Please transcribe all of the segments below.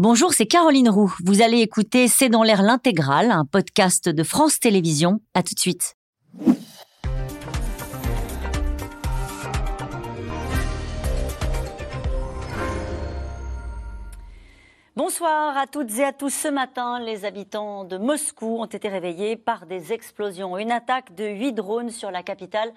Bonjour, c'est Caroline Roux. Vous allez écouter C'est dans l'air l'intégrale, un podcast de France Télévisions. À tout de suite. Bonsoir à toutes et à tous. Ce matin, les habitants de Moscou ont été réveillés par des explosions. Une attaque de huit drones sur la capitale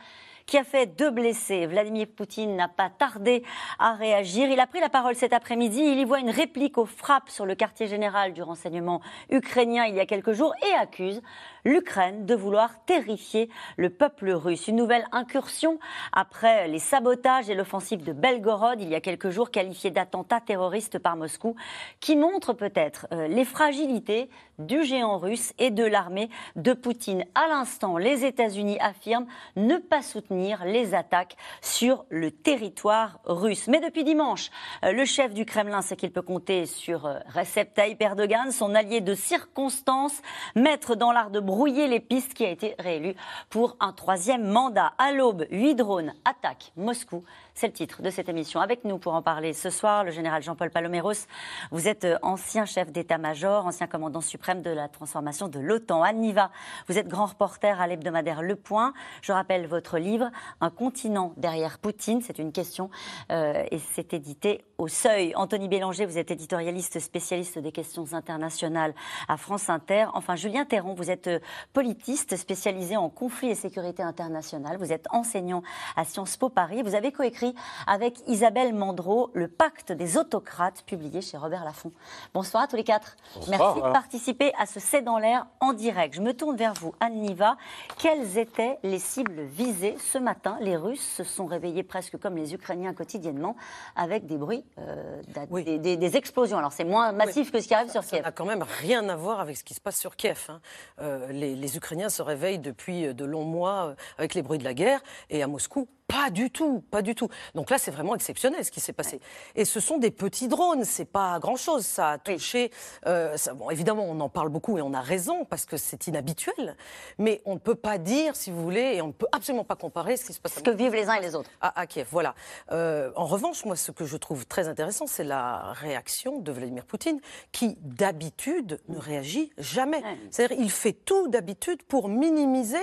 qui a fait deux blessés. Vladimir Poutine n'a pas tardé à réagir. Il a pris la parole cet après-midi. Il y voit une réplique aux frappes sur le quartier général du renseignement ukrainien il y a quelques jours et accuse l'Ukraine de vouloir terrifier le peuple russe. Une nouvelle incursion après les sabotages et l'offensive de Belgorod il y a quelques jours qualifiée d'attentat terroriste par Moscou qui montre peut-être euh, les fragilités du géant russe et de l'armée de Poutine. À l'instant, les États-Unis affirment ne pas soutenir les attaques sur le territoire russe. Mais depuis dimanche, euh, le chef du Kremlin sait qu'il peut compter sur euh, Recep Tayyip Erdogan, son allié de circonstance, maître dans l'art de brouiller les pistes, qui a été réélu pour un troisième mandat. À l'aube, huit drones attaquent Moscou c'est le titre de cette émission. Avec nous pour en parler ce soir, le général Jean-Paul Paloméros. Vous êtes euh, ancien chef d'état-major, ancien commandant suprême de la transformation de l'OTAN. Anne Niva, vous êtes grand reporter à l'hebdomadaire Le Point. Je rappelle votre livre, Un continent derrière Poutine. C'est une question euh, et c'est édité au seuil. Anthony Bélanger, vous êtes éditorialiste spécialiste des questions internationales à France Inter. Enfin, Julien Théron, vous êtes euh, politiste spécialisé en conflit et sécurité internationale. Vous êtes enseignant à Sciences Po Paris. Vous avez coécrit avec Isabelle Mandreau, Le pacte des autocrates, publié chez Robert Laffont. Bonsoir à tous les quatre. Merci de participer à ce C'est dans l'air en direct. Je me tourne vers vous, Anne Niva. Quelles étaient les cibles visées ce matin? Les Russes se sont réveillés presque comme les Ukrainiens quotidiennement, avec des bruits, euh, des, explosions. Alors c'est moins massif que ce qui arrive sur Kiev. Ça n'a quand même rien à voir avec ce qui se passe sur Kiev. Hein. Euh, les, les, Ukrainiens se réveillent depuis de longs mois euh, avec les bruits de la guerre, et à Moscou, pas du tout, pas du tout. Donc là, c'est vraiment exceptionnel ce qui s'est passé. Et ce sont des petits drones, c'est pas grand-chose. Ça a touché. Euh, bon, évidemment, on en parle beaucoup et on a raison parce que c'est inhabituel. Mais on ne peut pas dire, si vous voulez, et on ne peut absolument pas comparer ce qui se passe. Ce que vivent les uns et les autres. À, Kiev, voilà. Euh, en revanche, moi, ce que je trouve très intéressant, c'est la réaction de Vladimir Poutine, qui d'habitude ne réagit jamais. C'est-à-dire, il fait tout d'habitude pour minimiser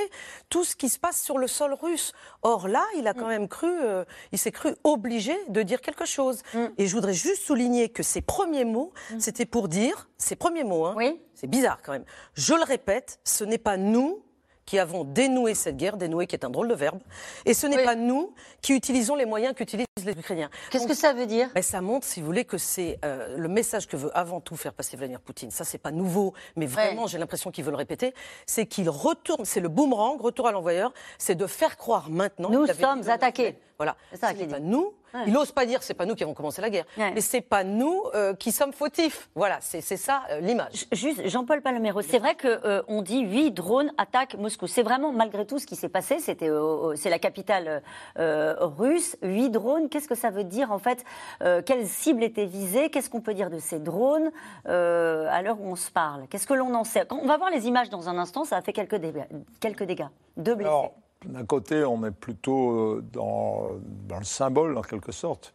tout ce qui se passe sur le sol russe. Or là, il a quand même cru, euh, il s'est cru obligé de dire quelque chose. Mm. Et je voudrais juste souligner que ses premiers mots, mm. c'était pour dire, ses premiers mots, hein, oui. c'est bizarre quand même. Je le répète, ce n'est pas nous qui avons dénoué cette guerre, dénoué qui est un drôle de verbe, et ce n'est pas nous qui utilisons les moyens qu'utilisent les Ukrainiens. Qu'est-ce que ça veut dire? Ben, Ça montre, si vous voulez, que c'est euh, le message que veut avant tout faire passer Vladimir Poutine. Ça, c'est pas nouveau, mais vraiment, j'ai l'impression qu'il veut le répéter. C'est qu'il retourne, c'est le boomerang, retour à l'envoyeur, c'est de faire croire maintenant. Nous sommes attaqués. Voilà. C'est ça pas nous. Il n'ose pas dire c'est pas nous qui avons commencé la guerre, mais c'est pas nous euh, qui sommes fautifs. Voilà, c'est ça euh, l'image. Juste, Jean-Paul Palomero, c'est vrai qu'on euh, on dit huit drones attaquent Moscou. C'est vraiment malgré tout ce qui s'est passé. C'était, c'est la capitale russe. Huit drones. Qu'est-ce que ça veut dire en fait Quelles cibles étaient visées Qu'est-ce qu'on peut dire de ces drones à l'heure où on se parle? Qu'est-ce que l'on en sait? On va voir les images dans un instant. Ça a fait quelques dégâts, quelques dégâts. Deux blessés d'un côté, on est plutôt euh, dans, le symbole, en quelque sorte.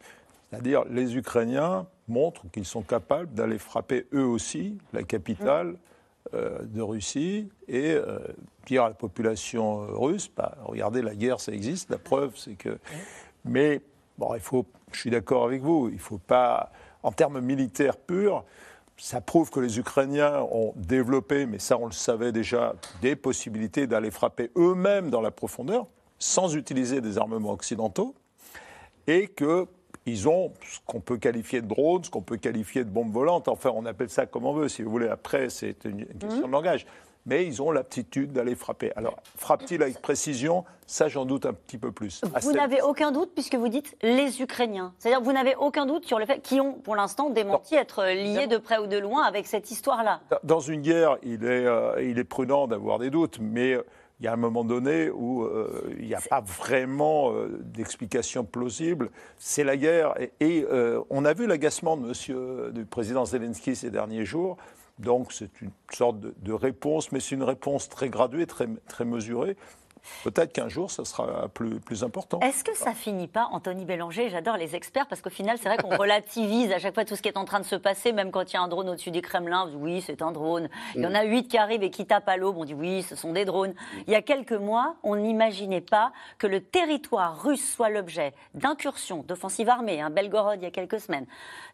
C'est-à-dire, les Ukrainiens montrent qu'ils sont capables d'aller frapper eux aussi la capitale euh, de Russie et euh, dire à la population russe bah, regardez, la guerre, ça existe. La preuve, c'est que. Mais, bon, il faut, je suis d'accord avec vous, il ne faut pas, en termes militaires purs, ça prouve que les Ukrainiens ont développé, mais ça on le savait déjà, des possibilités d'aller frapper eux-mêmes dans la profondeur sans utiliser des armements occidentaux et qu'ils ont ce qu'on peut qualifier de drones, ce qu'on peut qualifier de bombes volantes. Enfin, on appelle ça comme on veut, si vous voulez. Après, c'est une, question de langage mais ils ont l'aptitude d'aller frapper. Alors, frappe-t-il avec précision? Ça, j'en doute un petit peu plus. Vous n'avez aucun doute, puisque vous dites les Ukrainiens. C'est-à-dire, vous n'avez aucun doute sur le fait qu'ils ont, pour l'instant, démenti être liés de près ou de loin avec cette histoire-là. Dans une guerre, il est, euh, il est prudent d'avoir des doutes, mais euh, il y a un moment donné où euh, il n'y a pas vraiment d'explication plausible. C'est la guerre. Et, on a vu l'agacement de monsieur, du président Zelensky ces derniers jours. Donc c'est une sorte de, réponse, mais c'est une réponse très graduée, très, mesurée. Peut-être qu'un jour, ça sera plus, plus important. Est-ce que ça finit pas, Anthony Bélanger? J'adore les experts parce qu'au final, c'est vrai qu'on relativise à chaque fois tout ce qui est en train de se passer, même quand il y a un drone au-dessus du Kremlin, on dit oui, c'est un drone. Il y en a huit qui arrivent et qui tapent à l'aube, on dit oui, ce sont des drones. Il y a quelques mois, on n'imaginait pas que le territoire russe soit l'objet d'incursions, d'offensives armées, un hein, Belgorod il y a quelques semaines,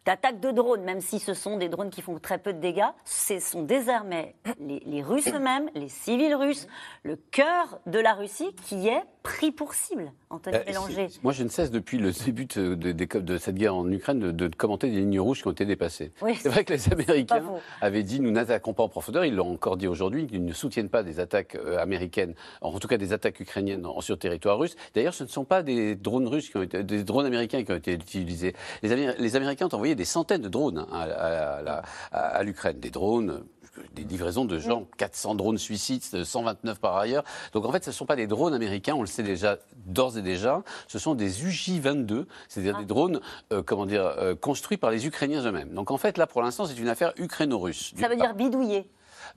d'attaques de drones, même si ce sont des drones qui font très peu de dégâts. Ce sont désormais les, les Russes eux-mêmes, les civils russes, le cœur de la Russie qui est pris pour cible, Anthony Bélanger. Moi, je ne cesse depuis le début de, de, cette guerre en Ukraine de, commenter des lignes rouges qui ont été dépassées. c'est vrai que les Américains avaient dit nous n'attaquons pas en profondeur. Ils l'ont encore dit aujourd'hui qu'ils ne soutiennent pas des attaques euh, américaines, en tout cas des attaques ukrainiennes sur territoire russe. D'ailleurs, ce ne sont pas des drones russes qui ont été, des drones américains qui ont été utilisés. Les, Américains ont envoyé des centaines de drones hein, à l'Ukraine, des drones des livraisons de gens, 400 drones suicides, 129 par ailleurs. Donc en fait, ce ne sont pas des drones américains, on le sait déjà d'ores et déjà, ce sont des UJ-22, c'est-à-dire ah. des drones, euh, comment dire, euh, construits par les Ukrainiens eux-mêmes. Donc en fait, là, pour l'instant, c'est une affaire ukraino-russe. Ça veut dire bidouiller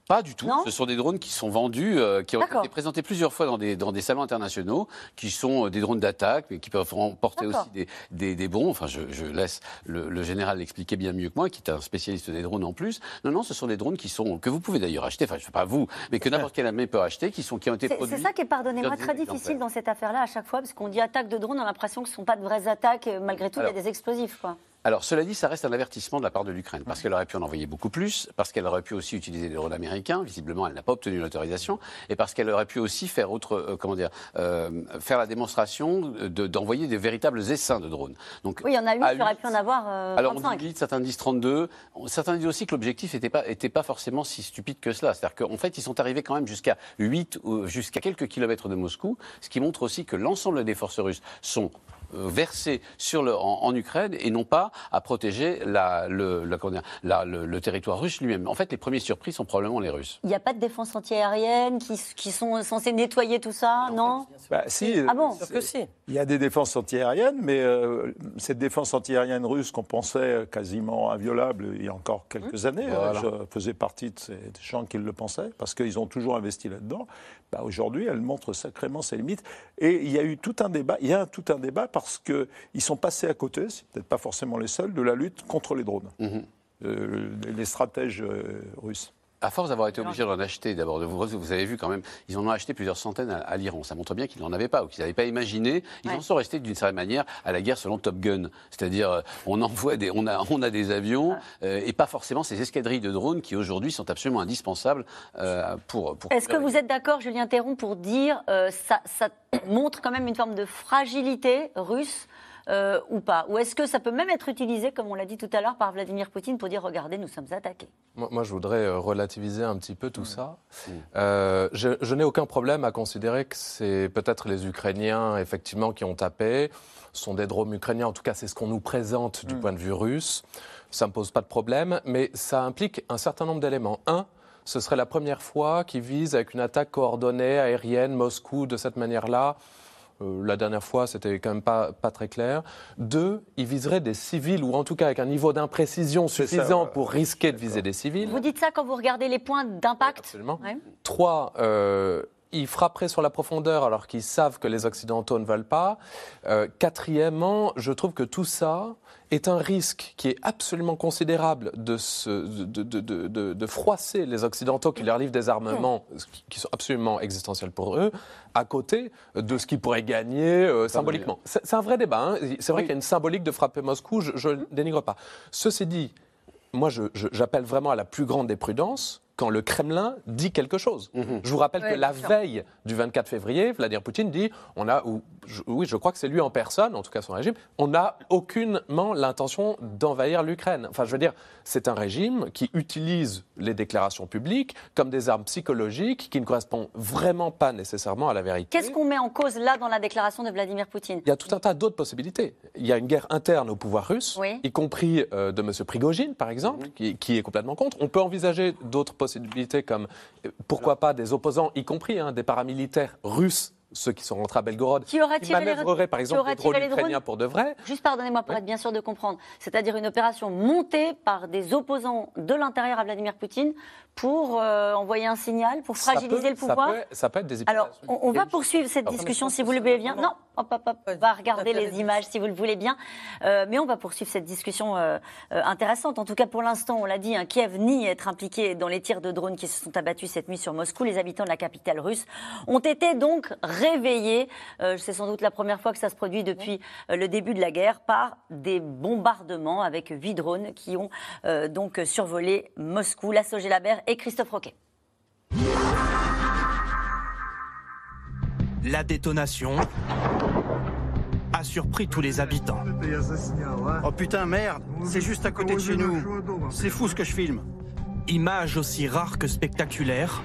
pas du tout. Ce sont des drones qui sont vendus, euh, qui ont été présentés plusieurs fois dans des, dans des salons internationaux, qui sont euh, des drones d'attaque, mais qui peuvent porter aussi des, des, des, bons. Enfin, je, je laisse le, le général l'expliquer bien mieux que moi, qui est un spécialiste des drones en plus. Non, non, ce sont des drones qui sont que vous pouvez d'ailleurs acheter. Enfin, je ne sais pas vous, mais que n'importe quel ami peut acheter, qui sont qui ont été produits. C'est ça qui est, pardonnez-moi, très difficile dans cette affaire-là à chaque fois, parce qu'on dit attaque de drones, on a l'impression que ce ne sont pas de vraies attaques. Malgré tout, il y a des explosifs, quoi. Alors, cela dit, ça reste un avertissement de la part de l'Ukraine, parce qu'elle aurait pu en envoyer beaucoup plus, parce qu'elle aurait pu aussi utiliser des drones américains, visiblement elle n'a pas obtenu l'autorisation, et parce qu'elle aurait pu aussi faire autre, euh, comment dire, euh, faire la démonstration d'envoyer des véritables essaims de drones. Donc, oui, il y en a eu qui auraient pu en avoir euh, Alors, on dit certains disent 32, certains disent aussi que l'objectif n'était pas, était pas forcément si stupide que cela. C'est-à-dire qu'en fait, ils sont arrivés quand même jusqu'à 8, jusqu'à quelques kilomètres de Moscou, ce qui montre aussi que l'ensemble des forces russes sont versés sur le, en, Ukraine et non pas à protéger la, le, le, territoire russe lui-même. En fait, les premiers surpris sont probablement les Russes. Il n'y a pas de défense antiaérienne qui, qui sont censées nettoyer tout ça, non, bah, Si. Ah bon que si. Il y a des défenses antiaériennes, mais euh, cette défense antiaérienne russe qu'on pensait quasiment inviolable il y a encore quelques années, euh, je faisais partie de ces gens qui le pensaient, parce qu'ils ont toujours investi là-dedans. Bah, Aujourd'hui, elle montre sacrément ses limites. Et il y a eu tout un débat, il y a tout un débat parce qu'ils sont passés à côté, c'est peut-être pas forcément les seuls, de la lutte contre les drones, mhm. euh, les stratèges euh, russes. À force d'avoir été obligés d'en acheter, d'abord, vous avez vu quand même, ils en ont acheté plusieurs centaines à, l'Iran. Ça montre bien qu'ils n'en avaient pas ou qu'ils n'avaient pas imaginé. Ils en sont restés d'une certaine manière à la guerre selon Top Gun. C'est-à-dire, euh, on envoie des, on a, on a des avions et pas forcément ces escadrilles de drones qui aujourd'hui sont absolument indispensables pour, pour. Est-ce que vous êtes d'accord, Julien Théron, pour dire ça, ça montre quand même une forme de fragilité russe euh, ou pas Ou est-ce que ça peut même être utilisé, comme on l'a dit tout à l'heure, par Vladimir Poutine pour dire regardez, nous sommes attaqués moi, je voudrais euh, relativiser un petit peu tout ça. Euh, je, n'ai aucun problème à considérer que c'est peut-être les Ukrainiens, effectivement, qui ont tapé. Ce sont des drones ukrainiens, en tout cas, c'est ce qu'on nous présente du mm. point de vue russe. Ça ne me pose pas de problème, mais ça implique un certain nombre d'éléments. Un, ce serait la première fois qu'ils visent avec une attaque coordonnée aérienne Moscou de cette manière-là. Euh, la dernière fois, c'était quand même pas, pas très clair. Deux, ils viseraient des civils, ou en tout cas avec un niveau d'imprécision suffisant pour risquer de viser des civils. Vous dites ça quand vous regardez les points d'impact Absolument. Trois, euh, ils frapperaient sur la profondeur alors qu'ils savent que les Occidentaux ne veulent pas. Euh, quatrièmement, je trouve que tout ça est un risque qui est absolument considérable de, de, froisser les Occidentaux qui leur livrent des armements qui sont absolument existentiels pour eux, à côté de ce qu'ils pourraient gagner euh, symboliquement. C'est un vrai débat. Hein. C'est vrai qu'il y a une symbolique de frapper Moscou, je ne dénigre pas. Ceci dit, moi j'appelle vraiment à la plus grande des prudences quand le Kremlin dit quelque chose. Mhm. Je vous rappelle que la veille du 24 février, Vladimir Poutine dit on a, ou, oui, je crois que c'est lui en personne, en tout cas son régime, on n'a aucunement l'intention d'envahir l'Ukraine. Enfin, je veux dire, c'est un régime qui utilise les déclarations publiques comme des armes psychologiques qui ne correspondent vraiment pas nécessairement à la vérité. Qu'est-ce qu'on met en cause là dans la déclaration de Vladimir Poutine? Il y a tout un tas d'autres possibilités. Il y a une guerre interne au pouvoir russe, y compris euh, de M. Prigogine, par exemple, mhm. qui, qui est complètement contre. On peut envisager d'autres possibilités possibilités comme, pourquoi pas, des opposants, y compris hein, des paramilitaires russes ceux qui sont rentrés à Belgorod, qui, aura tiré manœuvreraient par exemple les drones ukrainiens pour de vrai. Juste pardonnez-moi pour être bien sûr de comprendre. C'est-à-dire une opération montée par des opposants de l'intérieur à Vladimir Poutine pour euh, envoyer un signal, pour fragiliser le pouvoir ça peut, être des Alors, on, va poursuivre cette discussion si vous le voulez bien. Non, hop, hop, hop, on va regarder les images si vous le voulez bien. Euh, mais on va poursuivre cette discussion euh, intéressante. En tout cas, pour l'instant, on l'a dit, hein, Kiev nie être impliqué dans les tirs de drones qui se sont abattus cette nuit sur Moscou. Les habitants de la capitale russe ont été donc réveillés. C'est sans doute la première fois que ça se produit depuis le début de la guerre par des bombardements avec huit drones qui ont donc survolé Moscou. La Et Christophe Roquet. La détonation a surpris tous les habitants. Oh putain, merde, c'est juste à côté de chez nous. C'est fou ce que je filme. Image aussi rare que spectaculaire,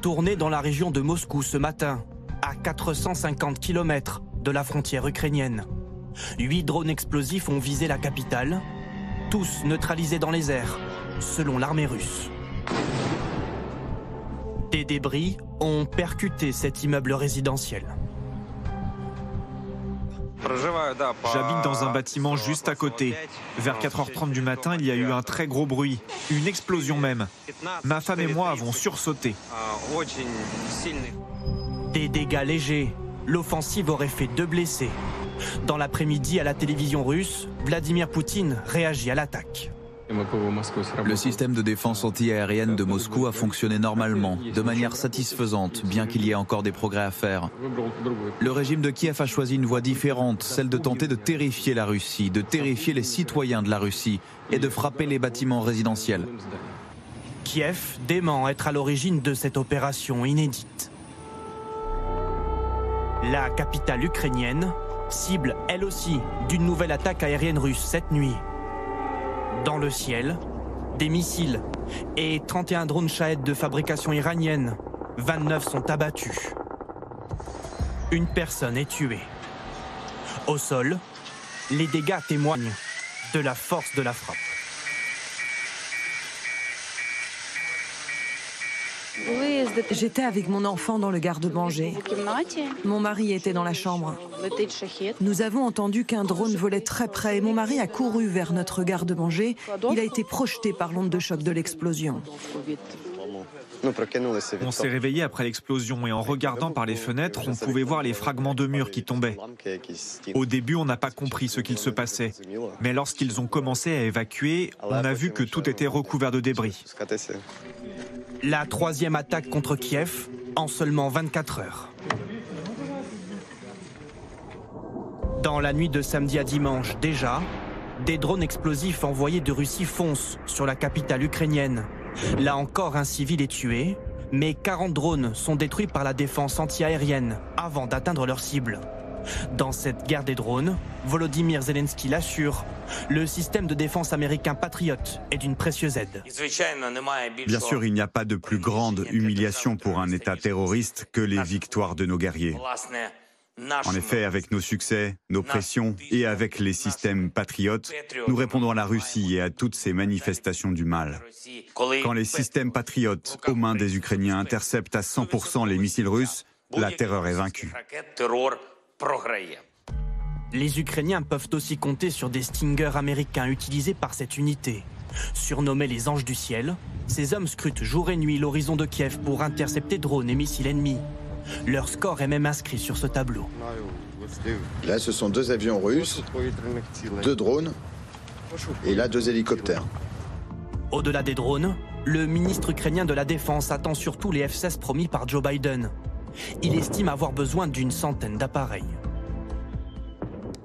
tournée dans la région de Moscou ce matin, à 450 km de la frontière ukrainienne. Huit drones explosifs ont visé la capitale, tous neutralisés dans les airs, selon l'armée russe. Des débris ont percuté cet immeuble résidentiel. J'habite dans un bâtiment juste à côté. Vers 4h30 du matin, il y a eu un très gros bruit, une explosion même. Ma femme et moi avons sursauté. Des dégâts légers. L'offensive aurait fait deux blessés. Dans l'après-midi à la télévision russe, Vladimir Poutine réagit à l'attaque. Le système de défense antiaérienne de Moscou a fonctionné normalement, de manière satisfaisante, bien qu'il y ait encore des progrès à faire. Le régime de Kiev a choisi une voie différente, celle de tenter de terrifier la Russie, de terrifier les citoyens de la Russie et de frapper les bâtiments résidentiels. Kiev dément être à l'origine de cette opération inédite. La capitale ukrainienne cible elle aussi d'une nouvelle attaque aérienne russe cette nuit. Dans le ciel, des missiles et 31 drones Shahed de fabrication iranienne. 29 sont abattus. Une personne est tuée. Au sol, les dégâts témoignent de la force de la frappe. J'étais avec mon enfant dans le garde-manger. Mon mari était dans la chambre. Nous avons entendu qu'un drone volait très près et mon mari a couru vers notre garde-manger. Il a été projeté par l'onde de choc de l'explosion. On s'est réveillé après l'explosion et en regardant par les fenêtres, on pouvait voir les fragments de murs qui tombaient. Au début, on n'a pas compris ce qu'il se passait. Mais lorsqu'ils ont commencé à évacuer, on a vu que tout était recouvert de débris. La troisième attaque contre Kiev en seulement 24 heures. Dans la nuit de samedi à dimanche, déjà, des drones explosifs envoyés de Russie foncent sur la capitale ukrainienne. Là encore, un civil est tué, mais 40 drones sont détruits par la défense antiaérienne avant d'atteindre leur cible. Dans cette guerre des drones, Volodymyr Zelensky l'assure, le système de défense américain Patriot est d'une précieuse aide. Bien sûr, il n'y a pas de plus grande humiliation pour un État terroriste que les victoires de nos guerriers. En effet, avec nos succès, nos pressions et avec les systèmes patriotes, nous répondons à la Russie et à toutes ces manifestations du mal. Quand les systèmes patriotes aux mains des Ukrainiens interceptent à 100% les missiles russes, la terreur est vaincue. Les Ukrainiens peuvent aussi compter sur des Stingers américains utilisés par cette unité. Surnommés les anges du ciel, ces hommes scrutent jour et nuit l'horizon de Kiev pour intercepter drones et missiles ennemis. Leur score est même inscrit sur ce tableau. Là, ce sont deux avions russes, deux drones, et là, deux hélicoptères. Au-delà des drones, le ministre ukrainien de la Défense attend surtout les F-16 promis par Joe Biden. Il estime avoir besoin d'une centaine d'appareils.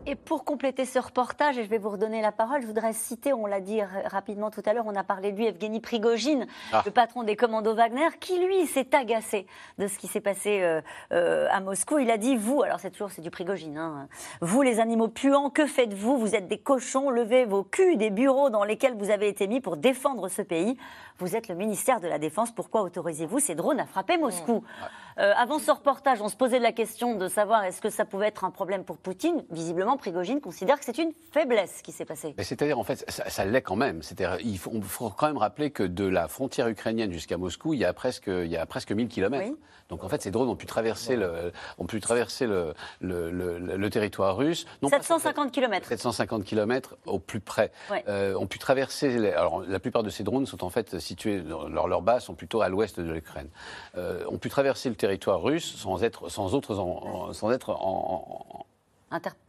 Et pour compléter ce reportage, et je vais vous redonner la parole, je voudrais citer, on l'a dit rapidement tout à l'heure, on a parlé de lui, Evgeny Prigogine, ah. le patron des commandos Wagner, qui lui s'est agacé de ce qui s'est passé euh, euh, à Moscou. Il a dit, vous, alors c'est toujours c'est du Prigogine, hein, vous les animaux puants, que faites-vous? Vous êtes des cochons, levez vos culs des bureaux dans lesquels vous avez été mis pour défendre ce pays. Vous êtes le ministère de la Défense, pourquoi autorisez-vous ces drones à frapper Moscou? Euh, Avant ce reportage, on se posait la question de savoir est-ce que ça pouvait être un problème pour Poutine, visiblement Prigogine considère que c'est une faiblesse qui s'est passée. C'est-à-dire, en fait, ça, l'est quand même. C'est-à-dire, il faut, faut, quand même rappeler que de la frontière ukrainienne jusqu'à Moscou, il y a presque, il y a presque 1000 km. Donc, en fait, ces drones ont pu traverser le, ont pu traverser le, le, territoire russe. Non 750 km. 750 km au plus près. Euh, ont pu traverser. alors, la plupart de ces drones sont en fait situés, leur, leur base sont plutôt à l'ouest de l'Ukraine. Euh, ont pu traverser le territoire russe sans être, sans autres, sans être en,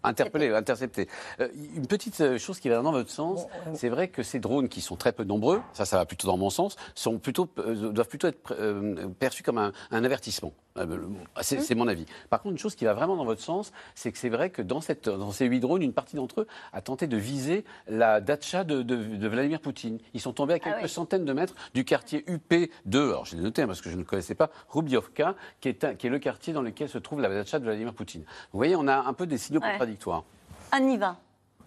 Interpellé, intercepté. Euh, une petite euh, chose qui va dans votre sens, c'est vrai que ces drones qui sont très peu nombreux, ça, ça va plutôt dans mon sens, sont plutôt, euh, doivent plutôt être perçus comme un, avertissement. C'est mon avis. Par contre, une chose qui va vraiment dans votre sens, c'est que c'est vrai que dans, cette, dans ces huit drones, une partie d'entre eux a tenté de viser la datcha de, de, Vladimir Poutine. Ils sont tombés à ah quelques centaines de mètres du quartier UP2, alors je l'ai noté hein, parce que je ne connaissais pas, Rubliovka, qui est, qui est le quartier dans lequel se trouve la datcha de Vladimir Poutine. Vous voyez, on a un peu des signaux contradictoires. Anne y va.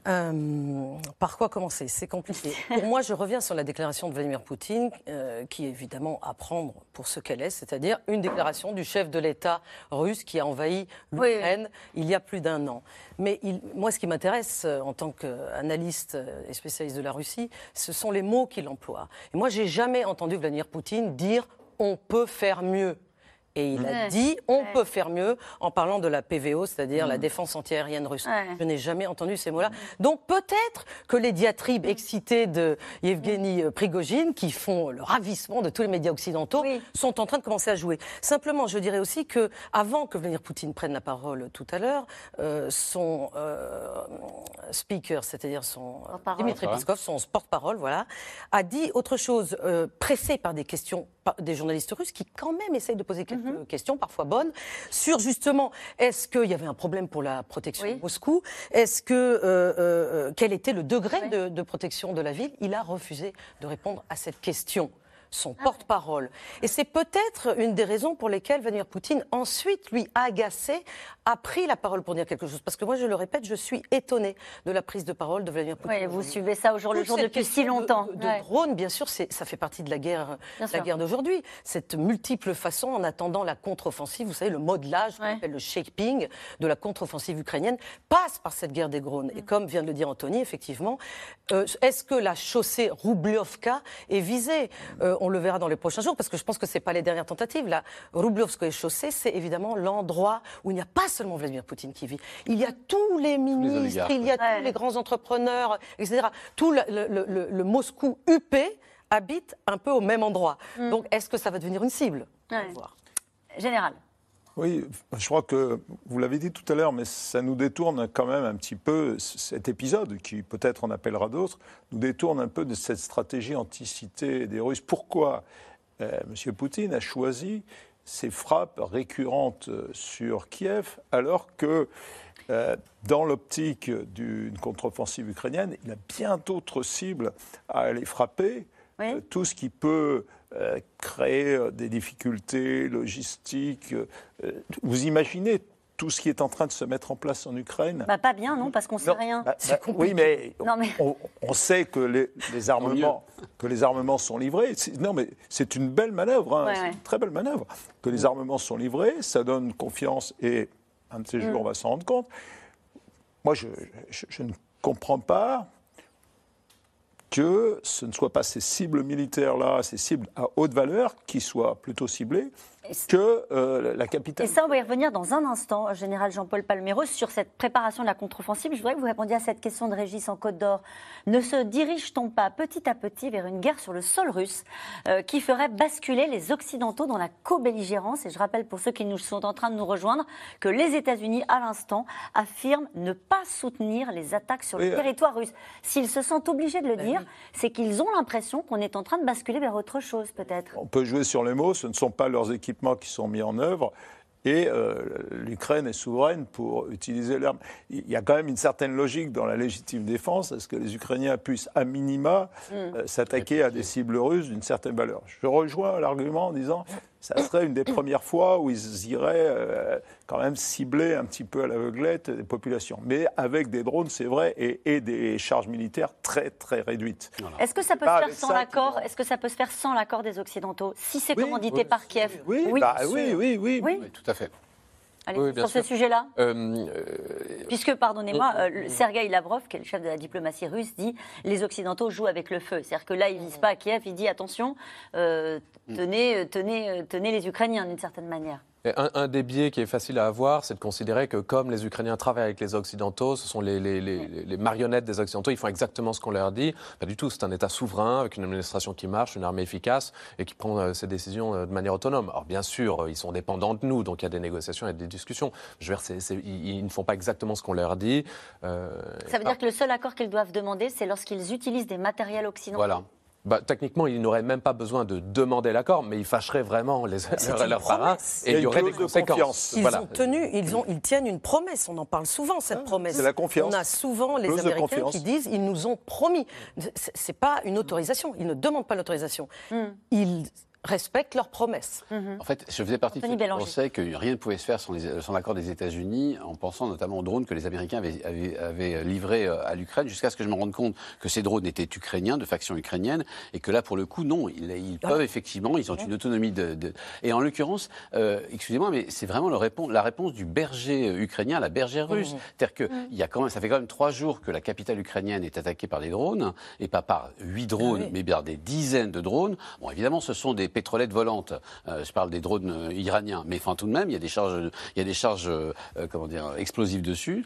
Euh, par quoi commencer? C'est compliqué. pour moi, je reviens sur la déclaration de Vladimir Poutine, euh, qui est évidemment à prendre pour ce qu'elle est, c'est-à-dire une déclaration du chef de l'État russe qui a envahi l'Ukraine il y a plus d'un an. Mais moi, ce qui m'intéresse euh, en tant qu'analyste et spécialiste de la Russie, ce sont les mots qu'il emploie. Et moi, j'ai jamais entendu Vladimir Poutine dire on peut faire mieux. Et il a dit on peut faire mieux en parlant de la PVO, c'est-à-dire la mm. défense antiaérienne russe. Je n'ai jamais entendu ces mots-là. Donc peut-être que les diatribes excitées de Yevgeny mm. Prigogine, qui font le ravissement de tous les médias occidentaux, sont en train de commencer à jouer. Simplement, je dirais aussi que avant que Vladimir Poutine prenne la parole tout à l'heure, euh, son euh, speaker, c'est-à-dire son Dimitri Peskov, son porte-parole, voilà, a dit autre chose, euh, pressé par des questions des journalistes russes qui quand même essayent de poser quelques mhm. questions, parfois bonnes, sur justement est-ce qu'il y avait un problème pour la protection de Moscou? Est-ce que euh, euh, euh, quel était le degré de protection de la ville? Il a refusé de répondre à cette question son ah porte-parole. Et c'est peut-être une des raisons pour lesquelles Vladimir Poutine, ensuite, lui, agacé, a pris la parole pour dire quelque chose. Parce que moi, je le répète, je suis étonnée de la prise de parole de Vladimir Poutine. Oui, vous suivez ça au jour le jour depuis si longtemps. De, de drone, bien sûr, ça fait partie de la guerre, la guerre d'aujourd'hui. Cette multiple façon, en attendant la contre-offensive, vous savez, le modelage, qu'on appelle le shaping de la contre-offensive ukrainienne, passe par cette guerre des drones. Et mm. comme vient de le dire Anthony, effectivement, euh, est-ce que la chaussée Rubliovka est visée? Euh, on le verra dans les prochains jours, parce que je pense que ce n'est pas les dernières tentatives. La Rubliovskoye chaussée, c'est évidemment l'endroit où il n'y a pas seulement Vladimir Poutine qui vit. Il y a tous les ministres, il y a tous les grands entrepreneurs, etc. Tout le, Moscou UP habite un peu au même endroit. Mm. Donc, est-ce que ça va devenir une cible? Général. Oui, je crois que vous l'avez dit tout à l'heure, mais ça nous détourne quand même un petit peu, cet épisode, qui peut-être en appellera d'autres, nous détourne un peu de cette stratégie anticité des Russes. Pourquoi euh, M. Poutine a choisi ces frappes récurrentes sur Kiev alors que euh, dans l'optique d'une contre-offensive ukrainienne, il a bien d'autres cibles à aller frapper. Euh, tout ce qui peut euh, créer euh, des difficultés logistiques. Euh, vous imaginez tout ce qui est en train de se mettre en place en Ukraine? Bah, Pas bien, non, parce qu'on ne sait rien. Bah, bah, oui, mais, On, sait que les, armements, que les armements sont livrés. Non, mais c'est une belle manœuvre, hein, c'est une très belle manœuvre. Que les armements sont livrés, ça donne confiance et un de ces jours, mm. on va s'en rendre compte. Moi, je, je ne comprends pas que ce ne soient pas ces cibles militaires-là, ces cibles à haute valeur, qui soient plutôt ciblées, que euh, la capitale. Et ça, on va y revenir dans un instant, Général Jean-Paul Palmero, sur cette préparation de la contre-offensive. Je voudrais que vous répondiez à cette question de Régis en Côte d'Or. Ne se dirige-t-on pas petit à petit vers une guerre sur le sol russe euh, qui ferait basculer les Occidentaux dans la co-belligérance? Et je rappelle pour ceux qui nous sont en train de nous rejoindre que les États-Unis, à l'instant, affirment ne pas soutenir les attaques sur le territoire russe. S'ils se sentent obligés de le ben dire, c'est qu'ils ont l'impression qu'on est en train de basculer vers autre chose, peut-être. On peut jouer sur les mots, ce ne sont pas leurs équipes qui sont mis en œuvre. Et euh, l'Ukraine est souveraine pour utiliser l'arme. Il y a quand même une certaine logique dans la légitime défense, est-ce que les Ukrainiens puissent, à minima, mm. euh, s'attaquer à des cibles russes d'une certaine valeur? Je rejoins l'argument en disant ça serait une des premières fois où ils iraient euh, quand même cibler un petit peu à l'aveuglette des populations. Mais avec des drones, c'est vrai, et, des charges militaires très, très réduites. Est-ce que ça peut se faire sans l'accord Est-ce que ça peut se faire sans l'accord des Occidentaux Si c'est commandité par Kiev? Oui, oui, bah, oui, oui, oui, oui. tout à fait. Allez, sur ce sujet-là euh, Puisque, pardonnez-moi, euh, Sergei Lavrov, qui est le chef de la diplomatie russe, dit les Occidentaux jouent avec le feu. C'est-à-dire que là, il ne vise pas à Kiev, il dit attention, tenez, tenez, tenez les Ukrainiens d'une certaine manière. Un, des biais qui est facile à avoir, c'est de considérer que comme les Ukrainiens travaillent avec les Occidentaux, ce sont les, marionnettes des Occidentaux, ils font exactement ce qu'on leur dit. Pas du tout, c'est un État souverain, avec une administration qui marche, une armée efficace et qui prend euh, ses décisions euh, de manière autonome. Alors bien sûr, euh, ils sont dépendants de nous, donc il y a des négociations et des discussions. Je veux dire, ils, ne font pas exactement ce qu'on leur dit. Ça veut dire que le seul accord qu'ils doivent demander, c'est lorsqu'ils utilisent des matériels occidentaux Voilà. Bah, techniquement, ils n'auraient même pas besoin de demander l'accord, mais ils fâcheraient vraiment les, leurs parrains et il y aurait des conséquences. Ils ont tenu, ils, ont, ils tiennent une promesse. On en parle souvent cette ah, promesse. C'est la confiance. On a souvent les Américains qui disent ils nous ont promis. C'est pas une autorisation. Ils ne demandent pas l'autorisation. Hmm. Ils respectent leurs promesses. Mhm. En fait, je faisais partie de ceux qui pensaient que rien ne pouvait se faire sans, l'accord des États-Unis, en pensant notamment aux drones que les Américains avaient, livrés euh, à l'Ukraine, jusqu'à ce que je me rende compte que ces drones étaient ukrainiens, de faction ukrainienne, et que là, pour le coup, non, ils, peuvent effectivement, ils ont une autonomie de. Et en l'occurrence, euh, excusez-moi, mais c'est vraiment le la réponse du berger euh, ukrainien à la bergère russe. Mhm. C'est-à-dire que il y a quand même, ça fait quand même trois jours que la capitale ukrainienne est attaquée par des drones, et pas par huit drones, ah mais bien des dizaines de drones. Bon, évidemment, ce sont des pétrolettes volantes. Euh, je parle des drones euh, iraniens, mais enfin tout de même, il y a des charges, il y a des charges, euh, comment dire, explosives dessus,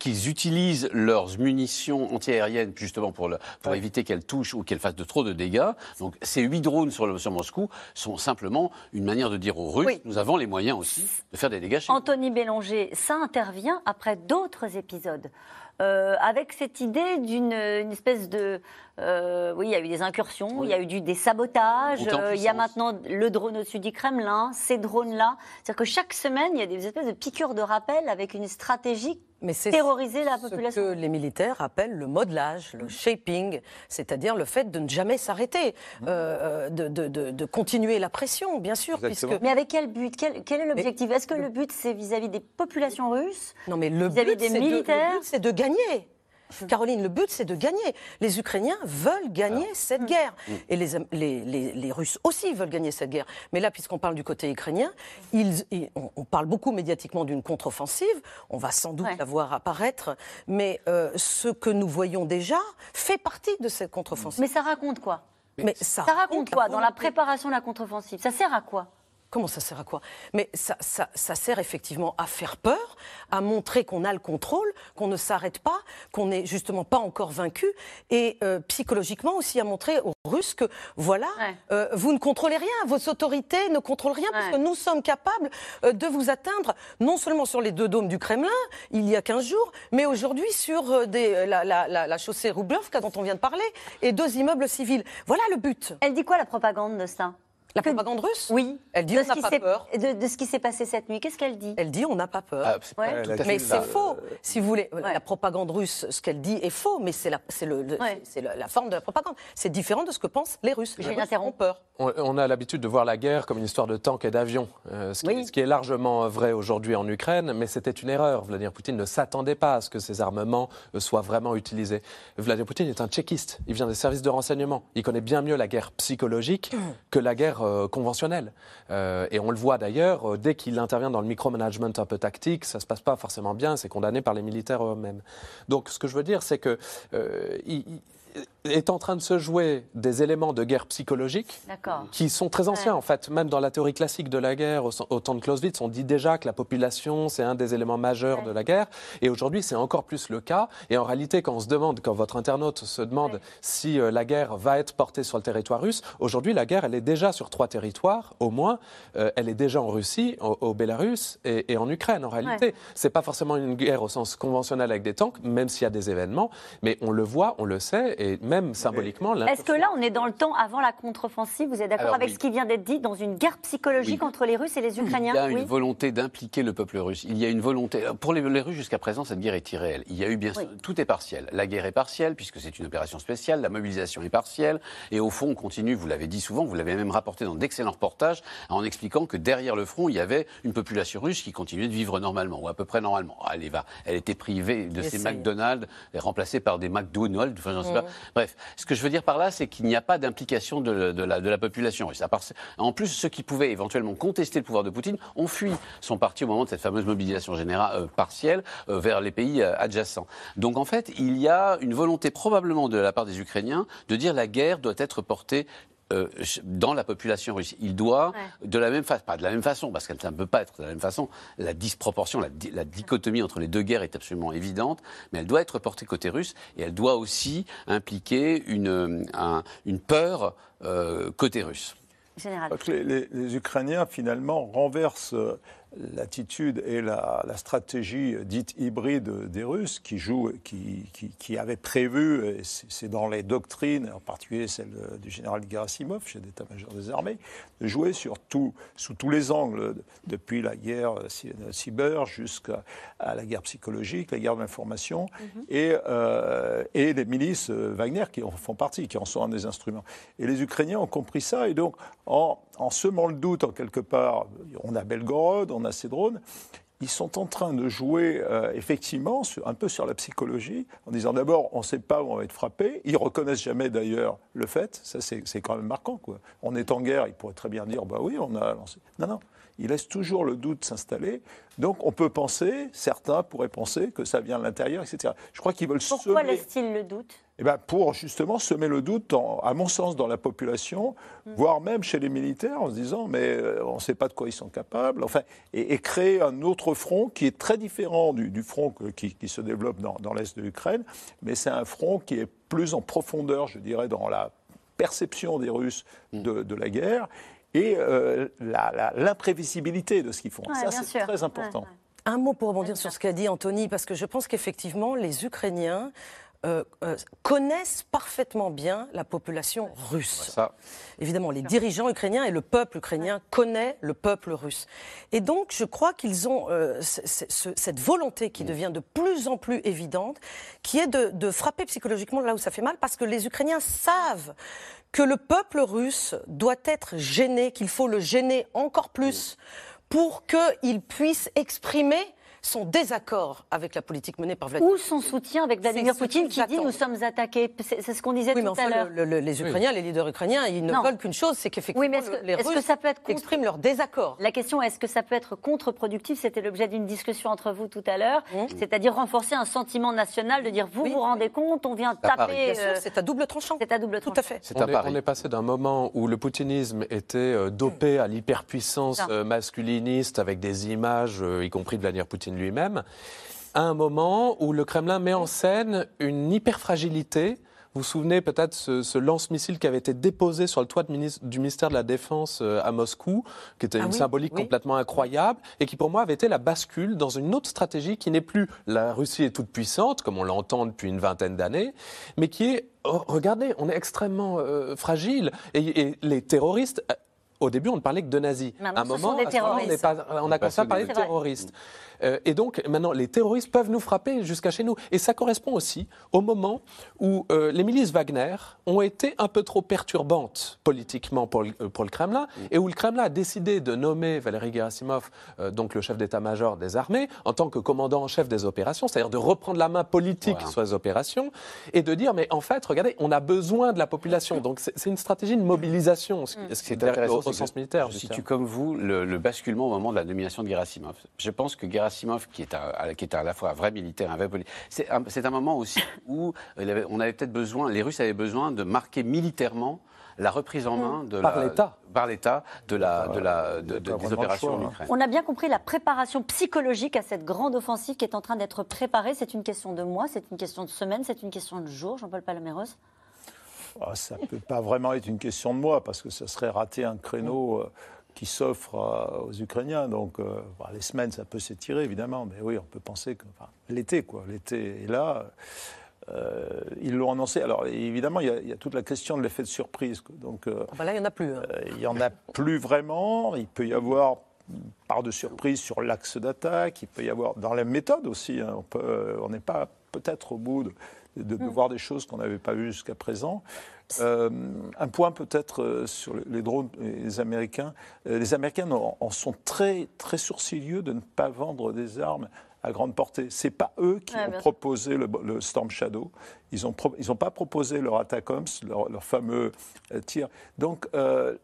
qu'ils utilisent leurs munitions antiaériennes justement pour, pour éviter qu'elles touchent ou qu'elles fassent de trop de dégâts. Donc ces huit drones sur, sur Moscou sont simplement une manière de dire aux Russes, nous avons les moyens aussi de faire des dégâts. Chez Anthony Bélanger, ça intervient après d'autres épisodes. avec cette idée d'une espèce de euh, oui, il y a eu des incursions, il y a eu du, des sabotages, euh, il y a maintenant le drone au-dessus du Kremlin, ces drones-là. C'est-à-dire que chaque semaine, il y a des espèces de piqûres de rappel avec une stratégie mais c'est terroriser la population. Ce que les militaires appellent le modelage, le shaping, c'est-à-dire le fait de ne jamais s'arrêter, euh, de, de, de, continuer la pression, bien sûr. Puisque... Mais avec quel but? Quel, quel, est l'objectif? Est-ce que le but, c'est vis-à-vis des populations russes? Non, mais le vis-à-vis des militaires? C'est de gagner. Caroline, le but, c'est de gagner. Les Ukrainiens veulent gagner cette mm. guerre. Mm. Et les, les, Russes aussi veulent gagner cette guerre. Mais là, puisqu'on parle du côté ukrainien, ils, on, parle beaucoup médiatiquement d'une contre-offensive. On va sans doute la voir apparaître. Mais euh, ce que nous voyons déjà fait partie de cette contre-offensive. Mais ça raconte quoi? Mais ça, raconte quoi? Dans la préparation de la contre-offensive Ça sert à quoi? Comment ça sert à quoi? Mais ça, sert effectivement à faire peur, à montrer qu'on a le contrôle, qu'on ne s'arrête pas, qu'on n'est justement pas encore vaincu, et euh, psychologiquement aussi à montrer aux Russes que voilà, euh, vous ne contrôlez rien, vos autorités ne contrôlent rien, parce que nous sommes capables euh, de vous atteindre non seulement sur les deux dômes du Kremlin, il y a 15 jours, mais aujourd'hui sur des, la, la, chaussée Rublovka dont on vient de parler, et deux immeubles civils. Voilà le but. Elle dit quoi la propagande de ça? La propagande russe Oui. Elle dit on n'a pas peur. De, ce qui s'est passé cette nuit, qu'est-ce qu'elle dit Elle dit on n'a pas peur. Ah, mais c'est faux. Si vous voulez, la propagande russe, ce qu'elle dit est faux, mais c'est la, le, la forme de la propagande. C'est différent de ce que pensent les Russes. Les Russes ont peur. On, a l'habitude de voir la guerre comme une histoire de tanks et d'avions, euh, ce, ce, qui est largement vrai aujourd'hui en Ukraine, mais c'était une erreur. Vladimir Poutine ne s'attendait pas à ce que ces armements euh, soient vraiment utilisés. Vladimir Poutine est un tchéquiste. Il vient des services de renseignement. Il connaît bien mieux la guerre psychologique que la guerre euh, conventionnel. Euh, et on le voit d'ailleurs, euh, dès qu'il intervient dans le micromanagement un peu tactique, ça se passe pas forcément bien, c'est condamné par les militaires eux-mêmes. Donc ce que je veux dire, c'est que est en train de se jouer des éléments de guerre psychologique qui sont très anciens en fait. Même dans la théorie classique de la guerre, au, temps de Clausewitz, on dit déjà que la population c'est un des éléments majeurs de la guerre. Et aujourd'hui, c'est encore plus le cas. Et en réalité, quand on se demande, quand votre internaute se demande si euh, la guerre va être portée sur le territoire russe, aujourd'hui, la guerre, elle est déjà sur trois territoires, au moins. Euh, elle est déjà en Russie, au, au Bélarus et, en Ukraine. En réalité, c'est pas forcément une guerre au sens conventionnel avec des tanks, même s'il y a des événements. Mais on le voit, on le sait, et même symboliquement. Est-ce que là, on est dans le temps avant la contre-offensive? Vous êtes d'accord avec ce qui vient d'être dit dans une guerre psychologique entre les Russes et les Ukrainiens Il y a une volonté d'impliquer le peuple russe. Il y a une volonté. Pour les, Russes, jusqu'à présent, cette guerre est irréelle. Il y a eu bien tout est partiel. La guerre est partielle puisque c'est une opération spéciale. La mobilisation est partielle. Et au fond, on continue. Vous l'avez dit souvent. Vous l'avez même rapporté dans d'excellents reportages en expliquant que derrière le front, il y avait une population russe qui continuait de vivre normalement ou à peu près normalement. Elle, va, elle était privée de ses McDonald's et remplacée par des McDonald's. Enfin, sais pas. Bref, bref, ce que je veux dire par là, c'est qu'il n'y a pas d'implication de, la, population. En plus, ceux qui pouvaient éventuellement contester le pouvoir de Poutine ont fui son parti au moment de cette fameuse mobilisation générale euh, partielle euh, vers les pays euh, adjacents. Donc en fait, il y a une volonté probablement de la part des Ukrainiens de dire la guerre doit être portée euh, dans la population russe. Il doit, de la même façon, pas de la même façon, parce qu'elle ne peut pas être de la même façon, la disproportion, la, dichotomie entre les deux guerres est absolument évidente, mais elle doit être portée côté russe et elle doit aussi impliquer une, une peur euh, côté russe. Les, les, Ukrainiens, finalement, renversent euh, l'attitude et la, stratégie dite hybride des Russes qui jouent, qui, qui, avaient prévu, c'est dans les doctrines, en particulier celle du général Gerasimov, chef d'état-major des armées, de jouer sur tout, sous tous les angles, depuis la guerre cyber jusqu'à la guerre psychologique, la guerre de l'information, mhm. et, euh, et les milices Wagner qui en font partie, qui en sont un des instruments. Et les Ukrainiens ont compris ça, et donc en, en semant le doute en quelque part, on a Belgorod, on a ces drones, ils sont en train de jouer euh, effectivement un peu sur la psychologie, en disant d'abord on ne sait pas où on va être frappé, ils reconnaissent jamais d'ailleurs le fait, ça c'est quand même marquant. On est en guerre, ils pourraient très bien dire bah oui on a lancé. Non, non, ils laissent toujours le doute s'installer. Donc on peut penser, certains pourraient penser que ça vient de l'intérieur, etc. Je crois qu'ils veulent Pourquoi laissent-ils le doute? Eh ben pour justement semer le doute, à mon sens, dans la population, mm. voire même chez les militaires, en se disant mais euh, on ne sait pas de quoi ils sont capables, enfin, et, créer un autre front qui est très différent du, front qui, se développe dans, l'est de l'Ukraine, mais c'est un front qui est plus en profondeur, je dirais, dans la perception des Russes mm. de, la guerre et euh, l'imprévisibilité de ce qu'ils font. Ça, c'est très important. Un mot pour rebondir sur ce qu'a dit Anthony, parce que je pense qu'effectivement, les Ukrainiens euh, euh, connaissent parfaitement bien la population russe. Évidemment, les dirigeants ukrainiens et le peuple ukrainien connaissent le peuple russe. Et donc, je crois qu'ils ont euh, cette volonté qui mm. devient de plus en plus évidente, qui est de, de frapper psychologiquement là où ça fait mal, parce que les Ukrainiens savent que le peuple russe doit être gêné, qu'il faut le gêner encore plus pour qu'il puisse exprimer son désaccord avec la politique menée par Vladimir Ou son soutien avec Vladimir Poutine qui dit nous sommes attaqués. C'est ce qu'on disait tout à l'heure. les Ukrainiens, les leaders ukrainiens, ils ne veulent qu'une chose, c'est qu'effectivement les Russes que ça peut être expriment leur désaccord. La question est-ce que ça peut être contre-productif C'était l'objet d'une discussion entre vous tout à l'heure, mmh. c'est-à-dire renforcer un sentiment national de dire vous vous rendez compte, on vient taper. Euh, c'est à double tranchant. C'est à double tranchant. Tout à fait. On est, on, est, passé d'un moment où le poutinisme était euh, dopé à l'hyperpuissance euh, masculiniste avec des images, y compris de Vladimir Poutine lui-même, à un moment où le Kremlin met en scène une hyperfragilité. Vous vous souvenez peut-être ce, ce lance-missile qui avait été déposé sur le toit du ministère de la Défense euh, à Moscou, qui était ah une symbolique complètement incroyable, et qui pour moi avait été la bascule dans une autre stratégie qui n'est plus la Russie est toute puissante, comme on l'entend depuis une vingtaine d'années, mais qui est, oh, regardez, on est extrêmement euh, fragile, et, et les terroristes au début, on ne parlait que de nazis. à un moment, on, a commencé à parler de terroristes. Euh, et donc, maintenant, les terroristes peuvent nous frapper jusqu'à chez nous. Et ça correspond aussi au moment où euh, les milices Wagner ont été un peu trop perturbantes politiquement pour le, euh, pour le Kremlin, mm. et où le Kremlin a décidé de nommer Valéry Gerasimov, donc le chef d'état-major des armées, en tant que commandant en chef des opérations, c'est-à-dire de reprendre la main politique sur les opérations, et de dire, mais en fait, regardez, on a besoin de la population. Donc, c'est une stratégie de mobilisation, ce, qui est intéressant au, sens militaire. Je situe comme vous le, le, basculement au moment de la nomination de Gerasimov. Je pense que Gerasimov Gerasimov, qui est, à, qui est à la fois un vrai militaire, un vrai politique, c'est un, moment aussi où on avait peut-être besoin, les Russes avaient besoin de marquer militairement la reprise en main de par l'État par l'État de la, de la, des opérations en Ukraine. On a bien compris la préparation psychologique à cette grande offensive qui est en train d'être préparée. C'est une question de mois, c'est une question de semaine, c'est une question de jours. Jean-Paul Palaméros ah, Ça ne peut pas vraiment être une question de mois parce que ça serait rater un créneau. Euh, qui s'offre aux Ukrainiens. Donc, euh, bah, les semaines, ça peut s'étirer, évidemment. Mais oui, on peut penser que l'été, quoi. L'été est là. Euh, ils l'ont annoncé. Alors, évidemment, il y, a, toute la question de l'effet de surprise. Donc, euh, ah bah là, il n'y en a plus. Hein. il n'y en a plus vraiment. Il peut y avoir part de surprise sur l'axe d'attaque. Il peut y avoir dans la méthode aussi. Hein. on n'est pas peut-être au bout de, de, mm. voir des choses qu'on n'avait pas vues jusqu'à présent. Euh, un point peut-être euh, sur les drones les Américains. Euh, les Américains en, sont très, très sourcilieux de ne pas vendre des armes à grande portée. C'est pas eux qui ont proposé le, Storm Shadow. Ils n'ont pas proposé leur ATACOMS, leur, leur fameux euh, tir. Donc, euh,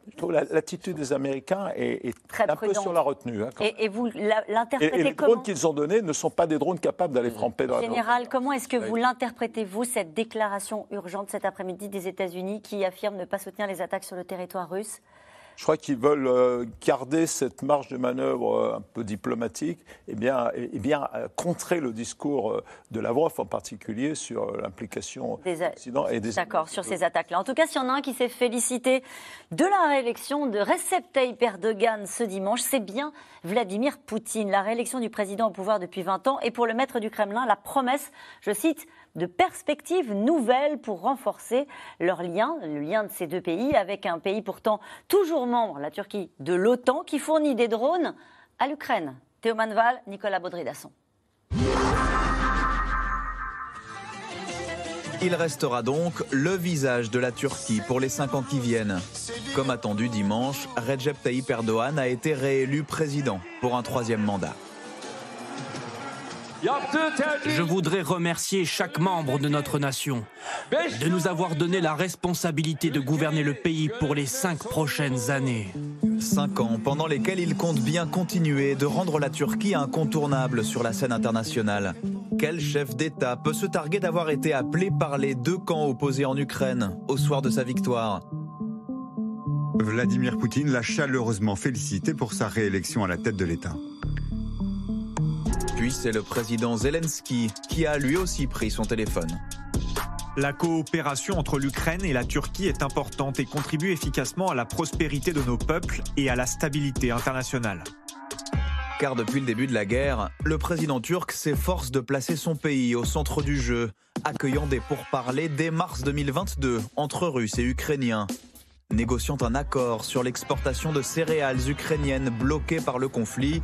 l'attitude des Américains est, un peu sur la retenue. Hein, et, vous l'interprétez et, les drones qu'ils ont donnés ne sont pas des drones capables d'aller frapper dans la Général, comment est-ce que vous l'interprétez, vous, cette déclaration urgente cet après-midi des États-Unis qui affirme ne pas soutenir les attaques sur le territoire russe? Je crois qu'ils veulent euh, garder cette marge de manœuvre euh, un peu diplomatique et bien, et bien euh, contrer le discours de Lavrov en particulier sur l'implication des Occident et des D'accord, sur ces attaques-là. En tout cas, s'il y en a un qui s'est félicité de la réélection de Recep Tayyip Erdogan ce dimanche, c'est bien Vladimir Poutine. La réélection du président au pouvoir depuis 20 ans et pour le maître du Kremlin, la promesse, je cite, de perspectives nouvelles pour renforcer leur lien, le lien de ces deux pays, avec un pays pourtant toujours membre, la Turquie, de l'OTAN, qui fournit des drones à l'Ukraine. Théo Manval, Nicolas Baudry-Dasson. Il restera donc le visage de la Turquie pour les cinq ans qui viennent. Comme attendu dimanche, Recep Tayyip Erdogan a été réélu président pour un troisième mandat. Je voudrais remercier chaque membre de notre nation de nous avoir donné la responsabilité de gouverner le pays pour les cinq prochaines années. Cinq ans pendant lesquels il compte bien continuer de rendre la Turquie incontournable sur la scène internationale. Quel chef d'État peut se targuer d'avoir été appelé par les deux camps opposés en Ukraine au soir de sa victoire? Vladimir Poutine l'a chaleureusement félicité pour sa réélection à la tête de l'État. C'est le président Zelensky qui a lui aussi pris son téléphone. La coopération entre l'Ukraine et la Turquie est importante et contribue efficacement à la prospérité de nos peuples et à la stabilité internationale. Car depuis le début de la guerre, le président turc s'efforce de placer son pays au centre du jeu, accueillant des pourparlers dès mars 2022 entre Russes et Ukrainiens, négociant un accord sur l'exportation de céréales ukrainiennes bloquées par le conflit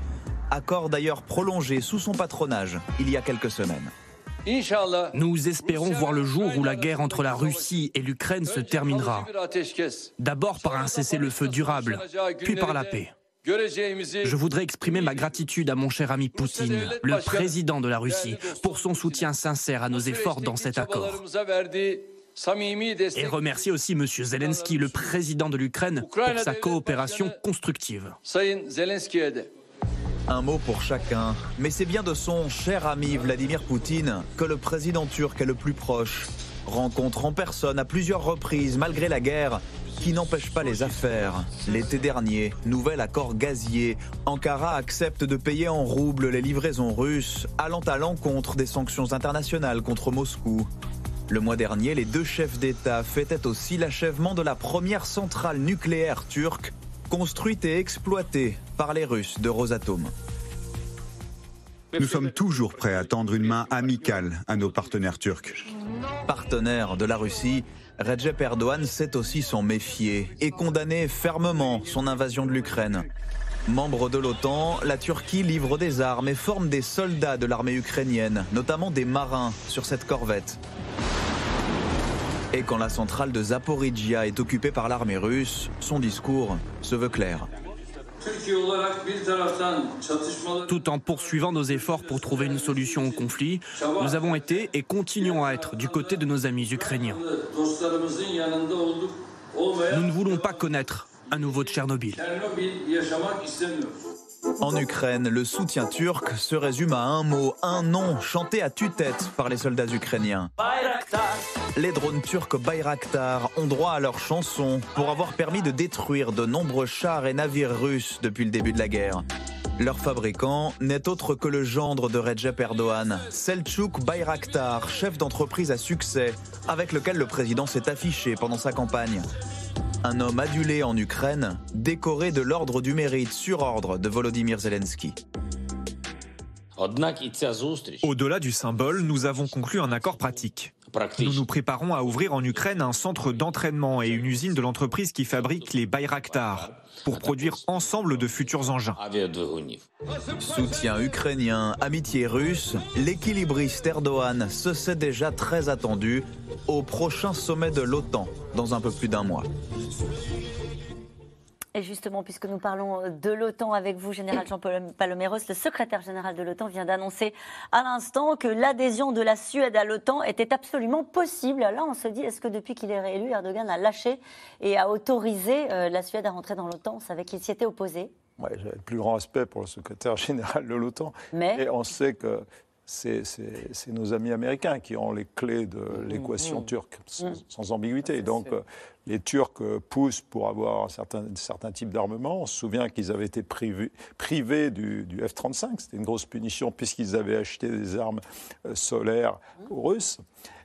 accord d'ailleurs prolongé sous son patronage il y a quelques semaines. Nous espérons voir le jour où la guerre entre la Russie et l'Ukraine se terminera. D'abord par un cessez-le-feu durable, puis par la paix. Je voudrais exprimer ma gratitude à mon cher ami Poutine, le président de la Russie, pour son soutien sincère à nos efforts dans cet accord. Et remercier aussi M. Zelensky, le président de l'Ukraine, pour sa coopération constructive. Un mot pour chacun, mais c'est bien de son cher ami Vladimir Poutine que le président turc est le plus proche. Rencontre en personne à plusieurs reprises malgré la guerre, qui n'empêche pas les affaires. L'été dernier, nouvel accord gazier. Ankara accepte de payer en roubles les livraisons russes, allant à l'encontre des sanctions internationales contre Moscou. Le mois dernier, les deux chefs d'État fêtaient aussi l'achèvement de la première centrale nucléaire turque construite et exploitée par les Russes de Rosatom. Nous sommes toujours prêts à tendre une main amicale à nos partenaires turcs. Partenaire de la Russie, Recep Erdogan sait aussi s'en méfier et condamner fermement son invasion de l'Ukraine. Membre de l'OTAN, la Turquie livre des armes et forme des soldats de l'armée ukrainienne, notamment des marins, sur cette corvette. Et quand la centrale de Zaporizhia est occupée par l'armée russe, son discours se veut clair. Tout en poursuivant nos efforts pour trouver une solution au conflit, nous avons été et continuons à être du côté de nos amis ukrainiens. Nous ne voulons pas connaître un nouveau Tchernobyl. En Ukraine, le soutien turc se résume à un mot, un nom, chanté à tue-tête par les soldats ukrainiens. Les drones turcs Bayraktar ont droit à leur chanson pour avoir permis de détruire de nombreux chars et navires russes depuis le début de la guerre. Leur fabricant n'est autre que le gendre de Recep Erdogan, Selçuk Bayraktar, chef d'entreprise à succès, avec lequel le président s'est affiché pendant sa campagne. Un homme adulé en Ukraine, décoré de l'ordre du mérite sur ordre de Volodymyr Zelensky. Au-delà du symbole, nous avons conclu un accord pratique. Nous nous préparons à ouvrir en Ukraine un centre d'entraînement et une usine de l'entreprise qui fabrique les Bayraktar pour produire ensemble de futurs engins. Soutien ukrainien, amitié russe, l'équilibriste Erdogan se sait déjà très attendu au prochain sommet de l'OTAN dans un peu plus d'un mois. Et justement, puisque nous parlons de l'OTAN avec vous, Général Jean Paloméros, le secrétaire général de l'OTAN vient d'annoncer à l'instant que l'adhésion de la Suède à l'OTAN était absolument possible. Là, on se dit, est-ce que depuis qu'il est réélu, Erdogan a lâché et a autorisé euh, la Suède à rentrer dans l'OTAN? On savait qu'il s'y était opposé. Ouais, J'ai le plus grand respect pour le secrétaire général de l'OTAN. Mais et on sait que c'est nos amis américains qui ont les clés de mmh, l'équation mmh. turque, mmh. sans, ambiguïté. Donc euh, les Turcs euh, poussent pour avoir un certain, certain type d'armement. On se souvient qu'ils avaient été privés, privés du, F-35. C'était une grosse punition puisqu'ils avaient acheté des armes euh, solaires aux Russes.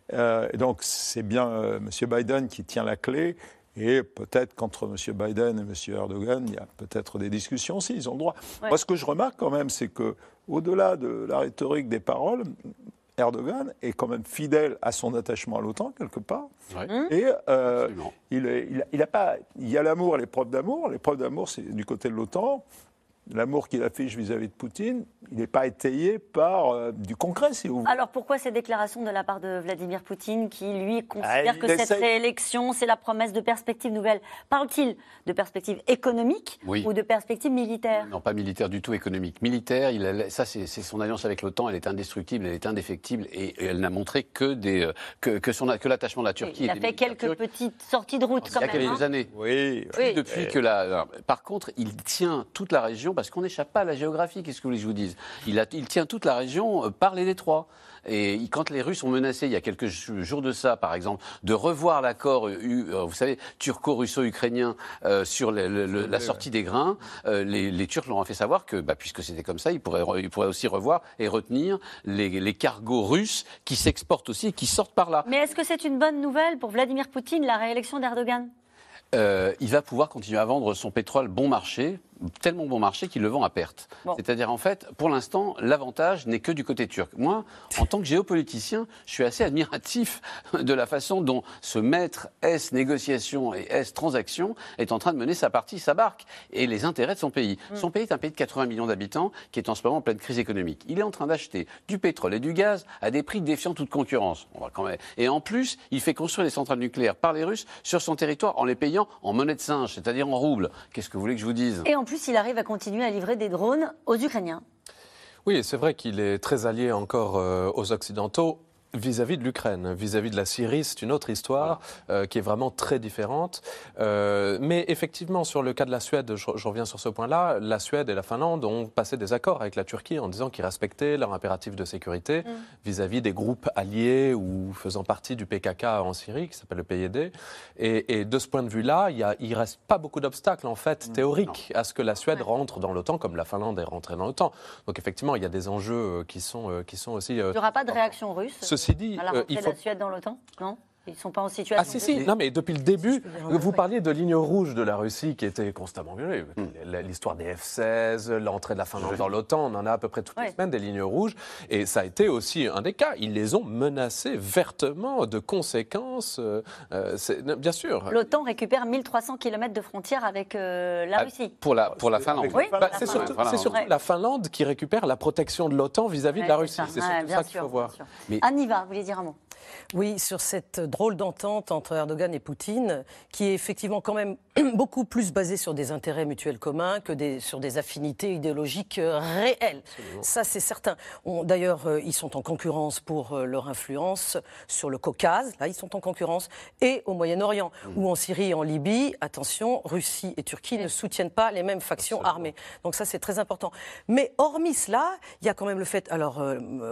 et donc c'est bien M. Biden qui tient la clé. Et peut-être qu'entre M. Biden et M. Erdogan, il y a peut-être des discussions aussi, ils ont le droit. Moi, ce que je remarque quand même, c'est que au-delà de la rhétorique des paroles, Erdogan est quand même fidèle à son attachement à l'OTAN, quelque part. Et euh, il, il, a pas, il y a l'amour et l'épreuve d'amour. L'épreuve d'amour, c'est du côté de l'OTAN l'amour qu'il affiche vis-à-vis de Poutine, il n'est pas étayé par euh, du concret, si vous voulez. Alors pourquoi ces déclarations de la part de Vladimir Poutine qui, lui, considère ah, que cette réélection, c'est la promesse de perspectives nouvelles? Parle-t-il de perspectives économiques ou de perspectives militaires? Non, pas militaires du tout, économiques. Militaires, il ça c'est son alliance avec l'OTAN, elle est indestructible, elle est indéfectible et, elle n'a montré que, des, euh, que, que, son, que l'attachement de la Turquie. il a fait quelques petites sorties de route quand même. Il y a quelques hein. années. Oui. Depuis que la... Par contre, il tient toute la région parce qu'on n'échappe pas à la géographie, qu'est-ce que vous voulez que je vous dise? Il, il, tient toute la région euh, par les détroits. Et quand les Russes ont menacé, il y a quelques jours de ça, par exemple, de revoir l'accord, euh, euh, vous savez, turco-russo-ukrainien sur la sortie des grains, les, Turcs leur ont fait savoir que, bah, puisque c'était comme ça, ils pourraient, ils pourraient, aussi revoir et retenir les, les cargos russes qui s'exportent aussi et qui sortent par là. Mais est-ce que c'est une bonne nouvelle pour Vladimir Poutine, la réélection d'Erdogan? Il va pouvoir continuer à vendre son pétrole bon marché tellement bon marché qu'il le vend à perte. C'est-à-dire, en fait, pour l'instant, l'avantage n'est que du côté turc. Moi, en tant que géopoliticien, je suis assez admiratif de la façon dont ce maître S négociation et S transaction est en train de mener sa partie, sa barque, et les intérêts de son pays. Mm. Son pays est un pays de 80 millions d'habitants qui est en ce moment en pleine crise économique. Il est en train d'acheter du pétrole et du gaz à des prix défiant toute concurrence. On va quand même... Et en plus, il fait construire des centrales nucléaires par les Russes sur son territoire en les payant en monnaie de singe, c'est-à-dire en roubles. Qu'est-ce que vous voulez que je vous dise? En plus, il arrive à continuer à livrer des drones aux Ukrainiens. Oui, c'est vrai qu'il est très allié encore euh, aux Occidentaux Vis-à-vis de l'Ukraine, vis-à-vis de la Syrie, c'est une autre histoire euh, qui est vraiment très différente. Euh, mais effectivement, sur le cas de la Suède, je, reviens sur ce point-là, la Suède et la Finlande ont passé des accords avec la Turquie en disant qu'ils respectaient leur impératif de sécurité mm. vis-à-vis des groupes alliés ou faisant partie du PKK en Syrie, qui s'appelle le PYD. Et, et, de ce point de vue-là, il ne reste pas beaucoup d'obstacles, en fait, mm. théoriques, à ce que la Suède rentre dans l'OTAN, comme la Finlande est rentrée dans l'OTAN. Donc effectivement, il y a des enjeux euh, qui sont, qui sont aussi... il n'y aura pas de réaction russe dit, à la euh, il faut... la Suède dans l'OTAN Non? Ils ne sont pas en situation. Ah, si, si. Non, mais depuis le début, vous parliez de ligne rouge de la Russie qui était constamment violée. L'histoire des F-16, l'entrée de la Finlande dans l'OTAN, on en a à peu près toutes les semaines des lignes rouges. Et ça a été aussi un des cas. Ils les ont menacés vertement de conséquences, euh, euh, bien sûr. L'OTAN récupère 1300 km de frontières avec la ah, Russie. Pour la, pour la Finlande. Oui, bah, c'est surtout, la Finlande qui récupère la protection de l'OTAN vis-à-vis de la Russie. C'est surtout ça qu'il faut voir. Mais... Aniva, vous voulez dire un mot? Oui, sur cette drôle d'entente entre Erdogan et Poutine, qui est effectivement quand même beaucoup plus basée sur des intérêts mutuels communs que des, sur des affinités idéologiques euh, réelles. Ça, c'est certain. D'ailleurs, euh, ils sont en concurrence pour euh, leur influence sur le Caucase, là, ils sont en concurrence, et au Moyen-Orient, mmh. ou en Syrie et en Libye, attention, Russie et Turquie ne soutiennent pas les mêmes factions armées. Donc ça, c'est très important. Mais hormis cela, il y a quand même le fait, alors,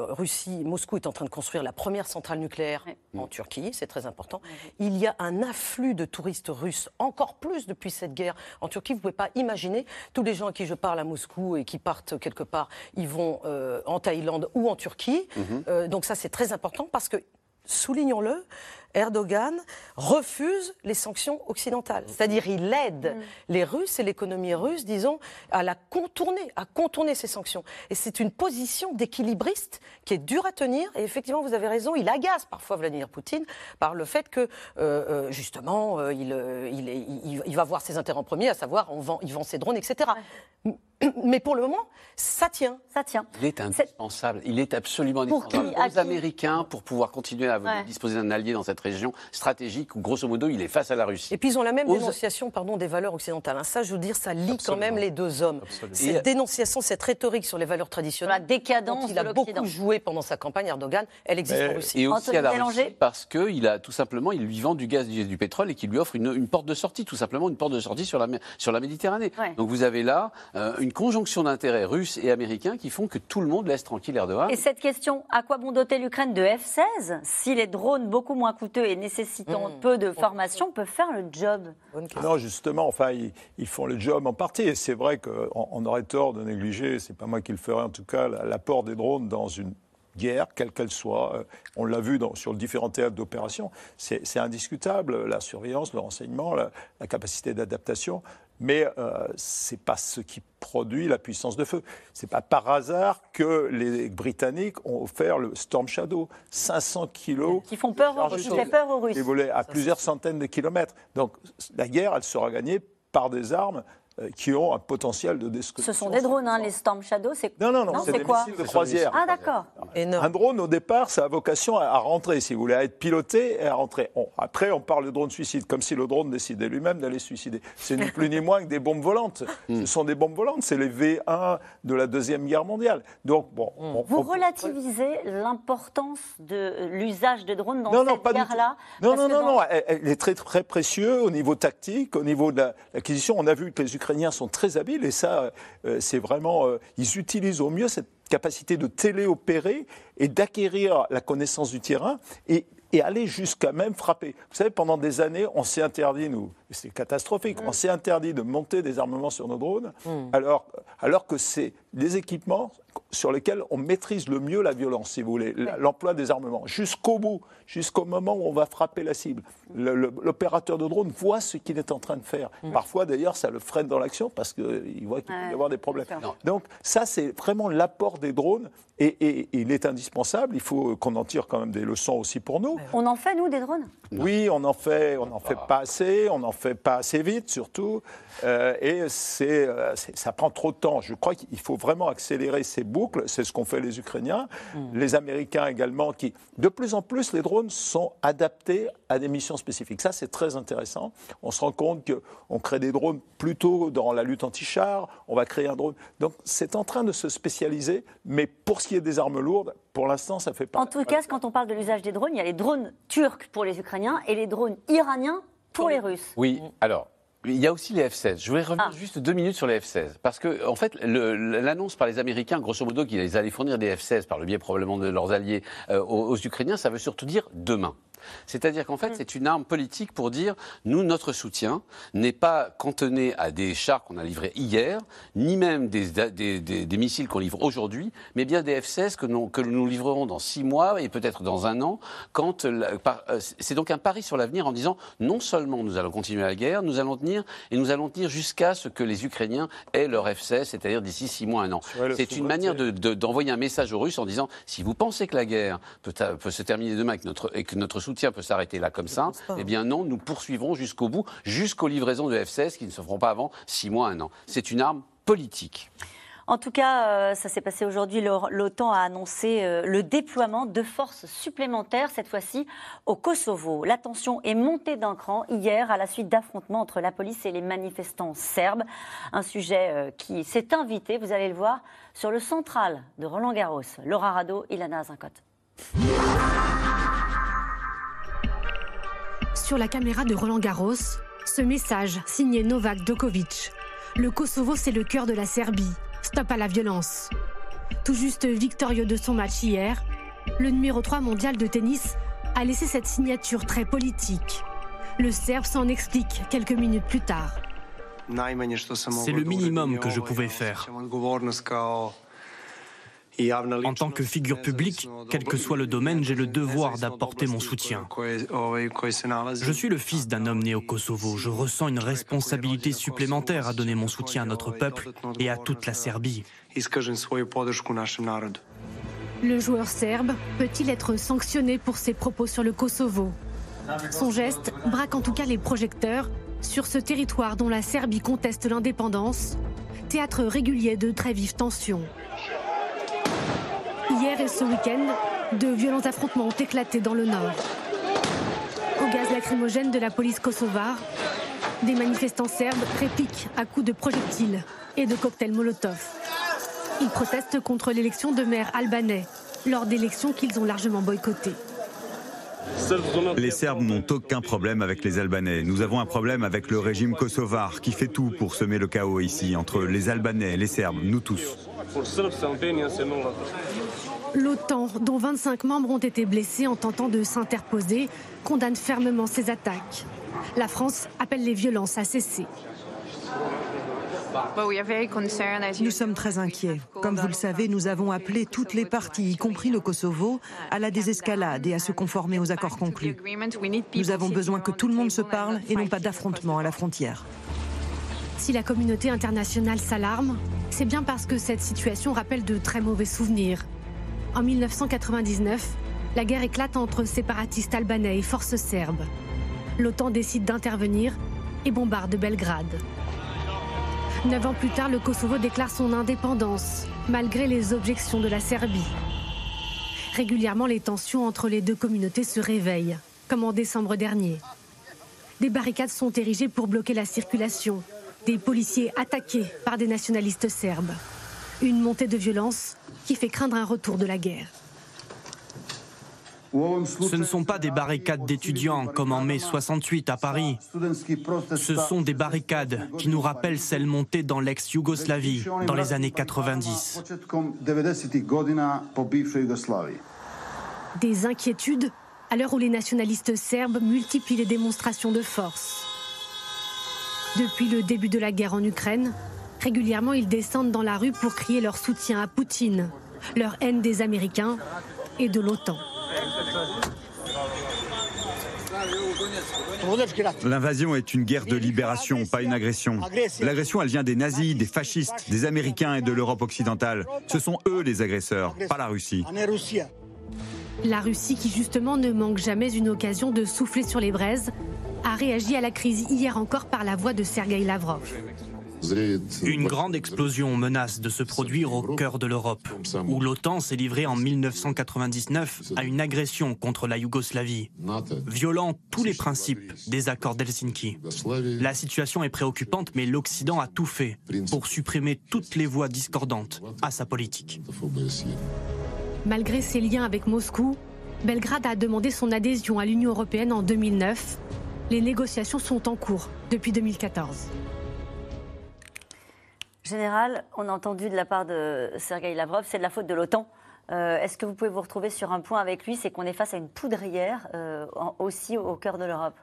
Russie, Moscou est en train de construire la première centrale nucléaire en Turquie, c'est très important. Il y a un afflux de touristes russes, encore plus depuis cette guerre en Turquie. Vous ne pouvez pas imaginer, tous les gens à qui je parle à Moscou et qui partent quelque part, ils vont euh, en Thaïlande ou en Turquie. Mhm. Euh, donc ça, c'est très important parce que soulignons-le, Erdogan refuse les sanctions occidentales. C'est-à-dire il aide mm. les Russes et l'économie russe, disons, à la contourner, à contourner ces sanctions. Et c'est une position d'équilibriste qui est dure à tenir. Et effectivement, vous avez raison, il agace parfois Vladimir Poutine par le fait que, euh, euh, justement, euh, il, il, il, va voir ses intérêts en premier, à savoir, on vend, il vend ses drones, etc. Mais pour le moment, ça tient. Ça tient. Il est indispensable. Il est absolument indispensable aux Américains pour pouvoir continuer à disposer d'un allié dans cette région stratégique où, grosso modo, il est face à la Russie. Et puis ils ont la même dénonciation pardon, des valeurs occidentales. Hein. Ça, je veux dire, ça lie quand même les deux hommes. Cette dénonciation, cette rhétorique sur les valeurs traditionnelles, la décadence il a beaucoup joué pendant sa campagne, Erdogan, elle existe en Russie. Et aussi à la Russie parce qu'il a tout simplement, il lui vend du gaz, du, du pétrole et qu'il lui offre une, porte de sortie, tout simplement une porte de sortie sur la, sur la Méditerranée. Donc vous avez là euh, une conjonction d'intérêts russes et américains qui font que tout le monde laisse tranquille Erdogan. Et cette question, à quoi bon doter l'Ukraine de F-16 si les drones beaucoup moins coûteux et nécessitant mmh. peu de formation peuvent faire le job Non, justement, enfin, ils, font le job en partie. Et c'est vrai qu'on on aurait tort de négliger, c'est pas moi qui le ferai en tout cas, l'apport des drones dans une guerre, quelle qu'elle soit. Euh, on l'a vu dans, sur différents théâtres d'opération. C'est indiscutable, la surveillance, le renseignement, la, capacité d'adaptation. Mais euh, ce n'est pas ce qui produit la puissance de feu. Ce n'est pas par hasard que les Britanniques ont offert le Storm Shadow, 500 kilos. Qui font peur, qui fait peur aux Russes. à plusieurs centaines de kilomètres. Donc la guerre, elle sera gagnée par des armes qui ont un potentiel de destruction. Ce sont des drones, hein, les Storm Shadow, c'est Non, non, non, c'est des missiles de croisière. Ah, d'accord. Un drone, au départ, ça a vocation à, rentrer, si vous voulez, à être piloté et à rentrer. après, on parle de drone suicide, comme si le drone décidait lui-même d'aller suicider. C'est ni plus ni moins que des bombes volantes. Hmm. Ce sont des bombes volantes, c'est les V1 de la Deuxième Guerre mondiale. Donc, bon... Hmm. vous relativisez l'importance de l'usage de drones dans cette guerre-là Non, non, non, non, elle, est très, très précieux au niveau tactique, au niveau de l'acquisition. On a vu que les Ukrainiens sont très habiles et ça, euh, c'est vraiment. Euh, ils utilisent au mieux cette capacité de téléopérer et d'acquérir la connaissance du terrain et, et aller jusqu'à même frapper. Vous savez, pendant des années, on s'est interdit, nous, c'est catastrophique, on s'est interdit de monter des armements sur nos drones, mm. alors, alors que c'est des équipements sur lesquels on maîtrise le mieux la violence, si vous voulez, l'emploi des armements, jusqu'au bout, jusqu'au moment où on va frapper la cible. L'opérateur de drone voit ce qu'il est en train de faire. Mm. Parfois, d'ailleurs, ça le freine dans l'action parce qu'il voit qu'il peut y avoir des problèmes. Donc, ça, c'est vraiment l'apport des drones et, il est indispensable. Il faut qu'on en tire quand même des leçons aussi pour nous. On en fait, nous, des drones? Oui, on en fait, on n'en fait pas assez, on n'en fait pas assez vite, surtout. Euh, et euh, c'est, ça prend trop de temps. Je crois qu'il faut vraiment accélérer ces boucles. C'est ce qu'ont fait les Ukrainiens, mm. les Américains également, qui, de plus en plus, les drones sont adaptés à des missions spécifiques. Ça, c'est très intéressant. On se rend compte qu'on crée des drones plutôt dans la lutte anti-char. On va créer un drone. Donc, c'est en train de se spécialiser. Mais pour ce qui est des armes lourdes, pour l'instant, ça fait pas. En tout cas, quand on parle de l'usage des drones, il y a les drones turcs pour les Ukrainiens et les drones iraniens pour les Russes. Oui, alors il y a aussi les F-16. Je voulais revenir ah. juste deux minutes sur les F-16. Parce que, en fait, l'annonce par les Américains, grosso modo, qu'ils allaient fournir des F-16 par le biais probablement de leurs alliés euh, aux, Ukrainiens, ça veut surtout dire demain. C'est-à-dire qu'en fait, mm. c'est une arme politique pour dire nous, notre soutien n'est pas cantonné à des chars qu'on a livrés hier, ni même des, missiles qu'on livre aujourd'hui, mais bien des F-16 que, nous, livrerons dans six mois et peut-être dans un an. Quand euh, c'est donc un pari sur l'avenir en disant non seulement nous allons continuer la guerre, nous allons tenir et nous allons tenir jusqu'à ce que les Ukrainiens aient leur F-16, c'est-à-dire d'ici six mois, un an. C'est une manière d'envoyer un message aux Russes en disant si vous pensez que la guerre peut, se terminer demain et que notre soutien soutien peut s'arrêter là comme ça. Eh bien non, nous poursuivrons jusqu'au bout, jusqu'aux livraisons de F-16 qui ne se feront pas avant six mois, un an. C'est une arme politique. En tout cas, euh, ça s'est passé aujourd'hui. L'OTAN a annoncé euh, le déploiement de forces supplémentaires, cette fois-ci au Kosovo. La tension est montée d'un cran hier à la suite d'affrontements entre la police et les manifestants serbes. Un sujet euh, qui s'est invité, vous allez le voir, sur le central de Roland Garros. Laura Rado, Ilana Zincote. Sur la caméra de Roland Garros, ce message signé Novak Djokovic. Le Kosovo, c'est le cœur de la Serbie. Stop à la violence. Tout juste victorieux de son match hier, le numéro 3 mondial de tennis a laissé cette signature très politique. Le Serbe s'en explique quelques minutes plus tard. C'est le minimum que je pouvais faire. En tant que figure publique, quel que soit le domaine, j'ai le devoir d'apporter mon soutien. Je suis le fils d'un homme né au Kosovo. Je ressens une responsabilité supplémentaire à donner mon soutien à notre peuple et à toute la Serbie. Le joueur serbe peut-il être sanctionné pour ses propos sur le Kosovo? Son geste braque en tout cas les projecteurs sur ce territoire dont la Serbie conteste l'indépendance, théâtre régulier de très vives tensions. Hier et ce week-end, de violents affrontements ont éclaté dans le nord. gaz lacrymogène de la police kosovare, des manifestants serbes répliquent à coups de projectiles et de cocktails Molotov. Ils protestent contre l'élection de maire albanais, lors d'élections qu'ils ont largement boycottées. Les Serbes n'ont aucun problème avec les Albanais. Nous avons un problème avec le régime kosovar qui fait tout pour semer le chaos ici, entre les Albanais, les Serbes, nous tous. L'OTAN, dont 25 membres ont été blessés en tentant de s'interposer, condamne fermement ces attaques. La France appelle les violences à cesser. Nous sommes très inquiets. Comme vous le savez, nous avons appelé toutes les parties, y compris le Kosovo, à la désescalade et à se conformer aux accords conclus. Nous avons besoin que tout le monde se parle et non pas d'affrontement à la frontière. Si la communauté internationale s'alarme, c'est bien parce que cette situation rappelle de très mauvais souvenirs. En 1999, la guerre éclate entre séparatistes albanais et forces serbes. L'OTAN décide d'intervenir et bombarde Belgrade. Neuf ans plus tard, le Kosovo déclare son indépendance, malgré les objections de la Serbie. Régulièrement, les tensions entre les deux communautés se réveillent, comme en décembre dernier. Des barricades sont érigées pour bloquer la circulation, des policiers attaqués par des nationalistes serbes. Une montée de violence qui fait craindre un retour de la guerre. Ce ne sont pas des barricades d'étudiants comme en mai 68 à Paris. Ce sont des barricades qui nous rappellent celles montées dans l'ex-Yougoslavie dans les années 90. Des inquiétudes à l'heure où les nationalistes serbes multiplient les démonstrations de force. Depuis le début de la guerre en Ukraine, régulièrement ils descendent dans la rue pour crier leur soutien à Poutine, leur haine des Américains et de l'OTAN. L'invasion est une guerre de libération, pas une agression. L'agression, elle vient des nazis, des fascistes, des Américains et de l'Europe occidentale. Ce sont eux les agresseurs, pas la Russie. La Russie, qui justement ne manque jamais une occasion de souffler sur les braises, a réagi à la crise hier encore par la voix de Sergei Lavrov. Une grande explosion menace de se produire au cœur de l'Europe, où l'OTAN s'est livrée en 1999 à une agression contre la Yougoslavie, violant tous les principes des accords d'Helsinki. La situation est préoccupante, mais l'Occident a tout fait pour supprimer toutes les voix discordantes à sa politique. Malgré ses liens avec Moscou, Belgrade a demandé son adhésion à l'Union européenne en 2009. Les négociations sont en cours depuis 2014. Général, on a entendu de la part de Sergei Lavrov, c'est de la faute de l'OTAN. Euh, est-ce que vous pouvez vous retrouver sur un point avec lui, c'est qu'on est face à une poudrière euh, aussi au cœur de l'Europe?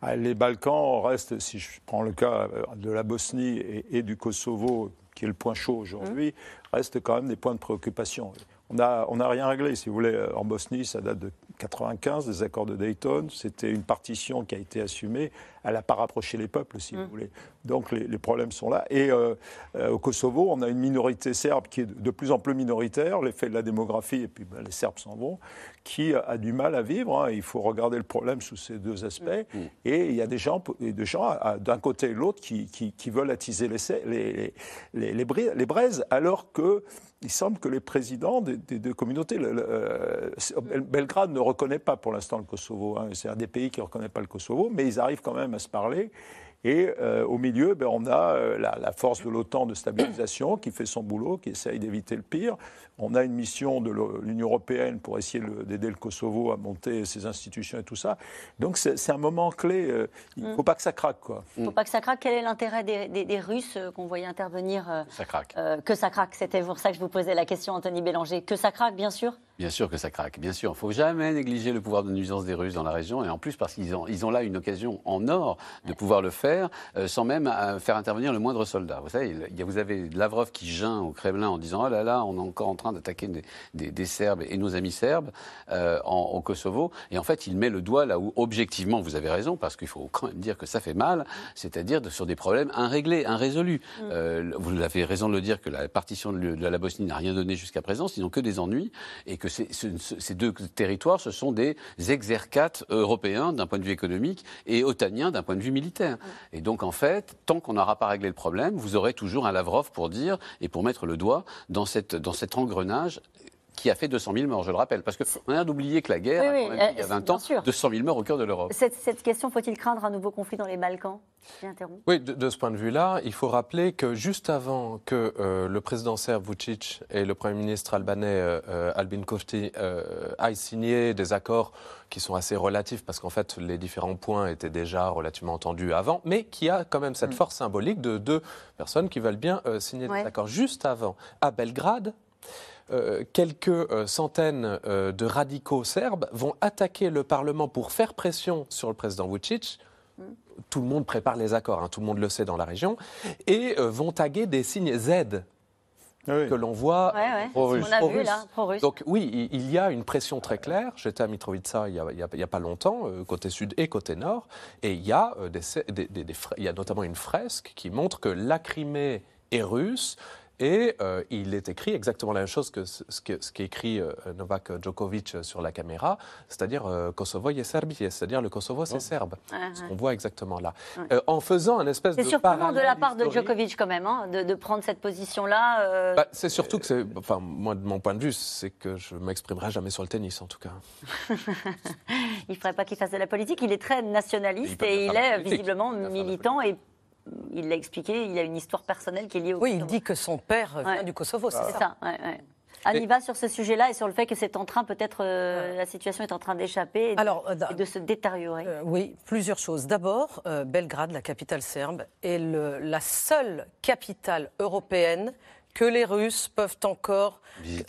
Ah, Les Balkans restent, si je prends le cas euh, de la Bosnie et, du Kosovo, qui est le point chaud aujourd'hui, mmh. restent quand même des points de préoccupation. On n'a on a rien réglé, si vous voulez. En Bosnie, ça date de 95, des accords de Dayton. C'était une partition qui a été assumée. Elle n'a pas rapproché les peuples, si vous mm. voulez. Donc les, problèmes sont là. Et euh, euh, au Kosovo, on a une minorité serbe qui est de plus en plus minoritaire, l'effet de la démographie, et puis ben, les Serbes s'en vont, qui a du mal à vivre. Hein. Il faut regarder le problème sous ces deux aspects. Mm. Et il y a des gens, des gens d'un côté et de l'autre qui, qui, veulent attiser les, les, les, les braises, alors que il semble que les présidents des, deux communautés, euh, Belgrade ne reconnaît pas pour l'instant le Kosovo, hein. c'est un des pays qui ne reconnaît pas le Kosovo, mais ils arrivent quand même à se parler. Et euh, au milieu, ben, on a euh, la, force de l'OTAN de stabilisation qui fait son boulot, qui essaye d'éviter le pire. On a une mission de l'Union européenne pour essayer d'aider le Kosovo à monter ses institutions et tout ça. Donc c'est un moment clé. Euh, il ne faut pas que ça craque. Il ne faut pas que ça craque. Quel est l'intérêt des, Russes qu'on voyait intervenir Ça craque. que ça craque? C'était pour ça que je vous posais la question, Anthony Bélanger. Que ça craque, bien sûr? Bien sûr que ça craque. Bien sûr. Il ne faut jamais négliger le pouvoir de nuisance des Russes dans la région. Et en plus, parce qu'ils ont, ils ont là une occasion en or de pouvoir le faire euh, sans même euh, faire intervenir le moindre soldat. Vous savez, il vous avez Lavrov qui geint au Kremlin en disant Oh là là, on est encore en train d'attaquer des, Serbes et nos amis serbes euh, au Kosovo. Et en fait, il met le doigt là où, objectivement, vous avez raison, parce qu'il faut quand même dire que ça fait mal, c'est-à-dire sur des problèmes inréglés, irrésolus. Mm. vous avez raison de le dire que la partition de, la Bosnie n'a rien donné jusqu'à présent, sinon que des ennuis, et que ces deux territoires, ce sont des exercates européens d'un point de vue économique et otaniens d'un point de vue militaire. Et donc, donc en fait, tant qu'on n'aura pas réglé le problème, vous aurez toujours un Lavrov pour dire et pour mettre le doigt dans, cette, dans cet engrenage qui a fait 200 000 morts, je le rappelle. Parce qu'on a d'oublier que la guerre, a quand même, il y a 20 ans, 200 000 morts au cœur de l'Europe. Cette, cette, question, faut-il craindre un nouveau conflit dans les Balkans? Oui, de, ce point de vue-là, il faut rappeler que juste avant que euh, le président serbe Vucic et le Premier ministre albanais euh, Albin Kurti aillent signer des accords qui sont assez relatifs, parce qu'en fait, les différents points étaient déjà relativement entendus avant, mais qui a quand même cette mm. force symbolique de deux personnes qui veulent bien signer des accords juste avant, à Belgrade, euh, quelques euh, centaines euh, de radicaux serbes vont attaquer le Parlement pour faire pression sur le président Vucic. Tout le monde prépare les accords, hein, tout le monde le sait dans la région, et vont taguer des signes Z ah que l'on voit pro-russe. Donc oui, il y a une pression très claire. J'étais à Mitrovica il n'y a, pas longtemps, côté sud et côté nord, et il y, a, il y a notamment une fresque qui montre que la Crimée est russe, et euh, il est écrit exactement la même chose que ce, qu'écrit euh, Novak Djokovic sur la caméra, c'est-à-dire euh, Kosovo et Serbie, c'est-à-dire le Kosovo c'est oh. serbe, ce qu'on voit exactement là. en faisant un espèce de C'est surprenant de la part de Djokovic quand même, hein, de, prendre cette position-là. Bah, c'est surtout que c'est, enfin moi de mon point de vue, c'est que je m'exprimerai jamais sur le tennis en tout cas. il ne faudrait pas qu'il fasse de la politique. Il est très nationaliste et il est visiblement militant et il l'a expliqué, il a une histoire personnelle qui est liée au Oui, il dit que son père vient du Kosovo, c'est ça. ça ouais, sur ce sujet-là et sur le fait que c'est en train, peut-être, euh, la situation est en train d'échapper et, euh, de se détériorer. Euh, oui, plusieurs choses. D'abord, Belgrade, la capitale serbe, est la seule capitale européenne que les Russes peuvent encore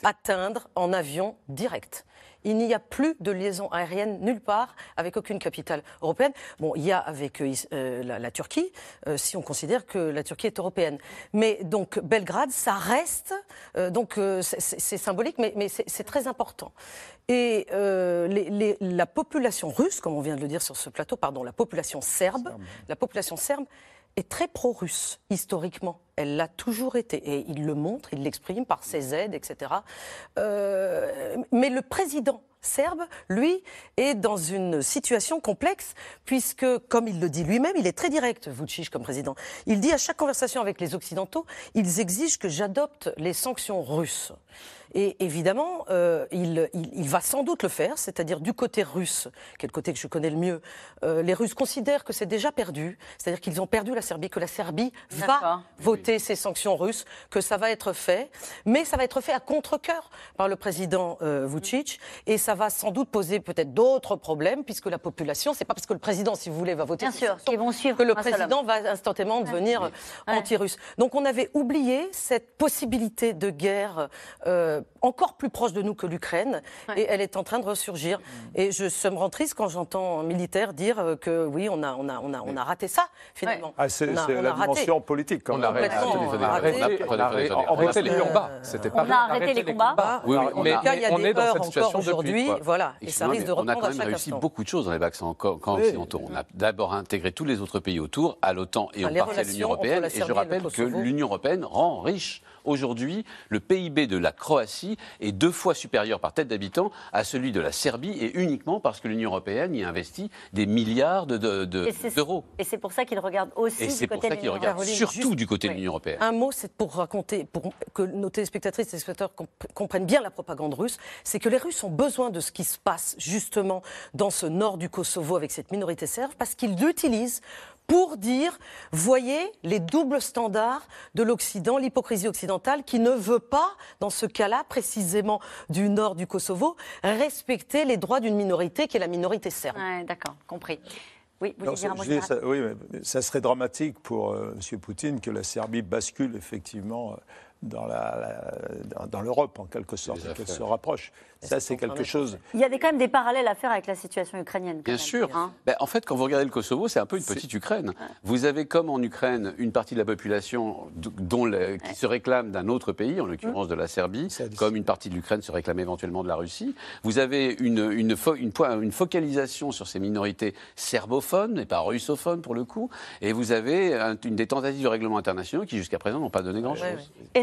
atteindre en avion direct il n'y a plus de liaison aérienne nulle part avec aucune capitale européenne. Bon, il y a avec euh, euh, la, Turquie, euh, si on considère que la Turquie est européenne. Mais donc Belgrade, ça reste, donc c'est symbolique, mais, c'est très important. Et la population russe, comme on vient de le dire sur ce plateau, pardon, la population serbe. la population serbe est très pro-russe, historiquement. Elle l'a toujours été. Et il le montre, il l'exprime par ses aides, etc. Euh, mais le président serbe, lui, est dans une situation complexe, puisque, comme il le dit lui-même, il est très direct, Vucic, comme président. Il dit à chaque conversation avec les Occidentaux, ils exigent que j'adopte les sanctions russes. Et évidemment, euh, il, va sans doute le faire, c'est-à-dire du côté russe, qui est le côté que je connais le mieux. Euh, les Russes considèrent que c'est déjà perdu, c'est-à-dire qu'ils ont perdu la Serbie, que la Serbie va voter ces sanctions russes, que ça va être fait, mais ça va être fait à contre-cœur par le président euh, Vucic, et ça va sans doute poser peut-être d'autres problèmes, puisque la population, c'est pas parce que le président, si vous voulez, va voter Bien sûr, vont suivre que le président va instantanément devenir anti-russe. Donc on avait oublié cette possibilité de guerre encore plus proche de nous que l'Ukraine, et elle est en train de ressurgir. Et je, me rend triste quand j'entends un militaire dire euh, que oui, on a, on a, on a, on a raté ça, finalement. Ah, c'est la dimension politique, quand même. On a arrêté les combats. On a arrêté les combats. Oui, mais on est dans cette situation aujourd'hui. Voilà, et ça risque de reprendre On a quand même réussi beaucoup de choses dans les vaccins occidentaux. On a d'abord intégré tous les autres pays autour à l'OTAN et en partie à l'Union européenne. Et je rappelle que l'Union européenne rend riche Aujourd'hui, le PIB de la Croatie est deux fois supérieur par tête d'habitant à celui de la Serbie et uniquement parce que l'Union européenne y investit des milliards d'euros. et c'est pour ça qu'il regarde aussi du côté de l'Union européenne. Surtout du côté de l'Union européenne. Un mot, c'est pour raconter, pour que nos téléspectatrices et téléspectateurs comprennent bien la propagande russe, c'est que les Russes ont besoin de ce qui se passe justement dans ce nord du Kosovo avec cette minorité serbe parce qu'ils l'utilisent pour dire, voyez les doubles standards de l'Occident, l'hypocrisie occidentale qui ne veut pas, dans ce cas-là précisément du nord du Kosovo, respecter les droits d'une minorité qui est la minorité serbe. D'accord, compris. Oui, vous ça, oui, ça serait dramatique pour euh, M. Poutine que la Serbie bascule effectivement euh, dans l'Europe, dans, en quelque sorte, qu'elle se rapproche. Ça, c'est quelque chose. Il y a quand même des parallèles à faire avec la situation ukrainienne. Bien sûr. Hein. Ben, en fait, quand vous regardez le Kosovo, c'est un peu une petite Ukraine. Vous avez, comme en Ukraine, une partie de la population dont qui se réclame d'un autre pays, en l'occurrence de la Serbie, comme une partie de l'Ukraine se réclame éventuellement de la Russie. Vous avez une, une, une, focalisation sur ces minorités serbophones, et pas russophones pour le coup. Et vous avez une des tentatives de règlement internationaux qui, jusqu'à présent, n'ont pas donné grand-chose.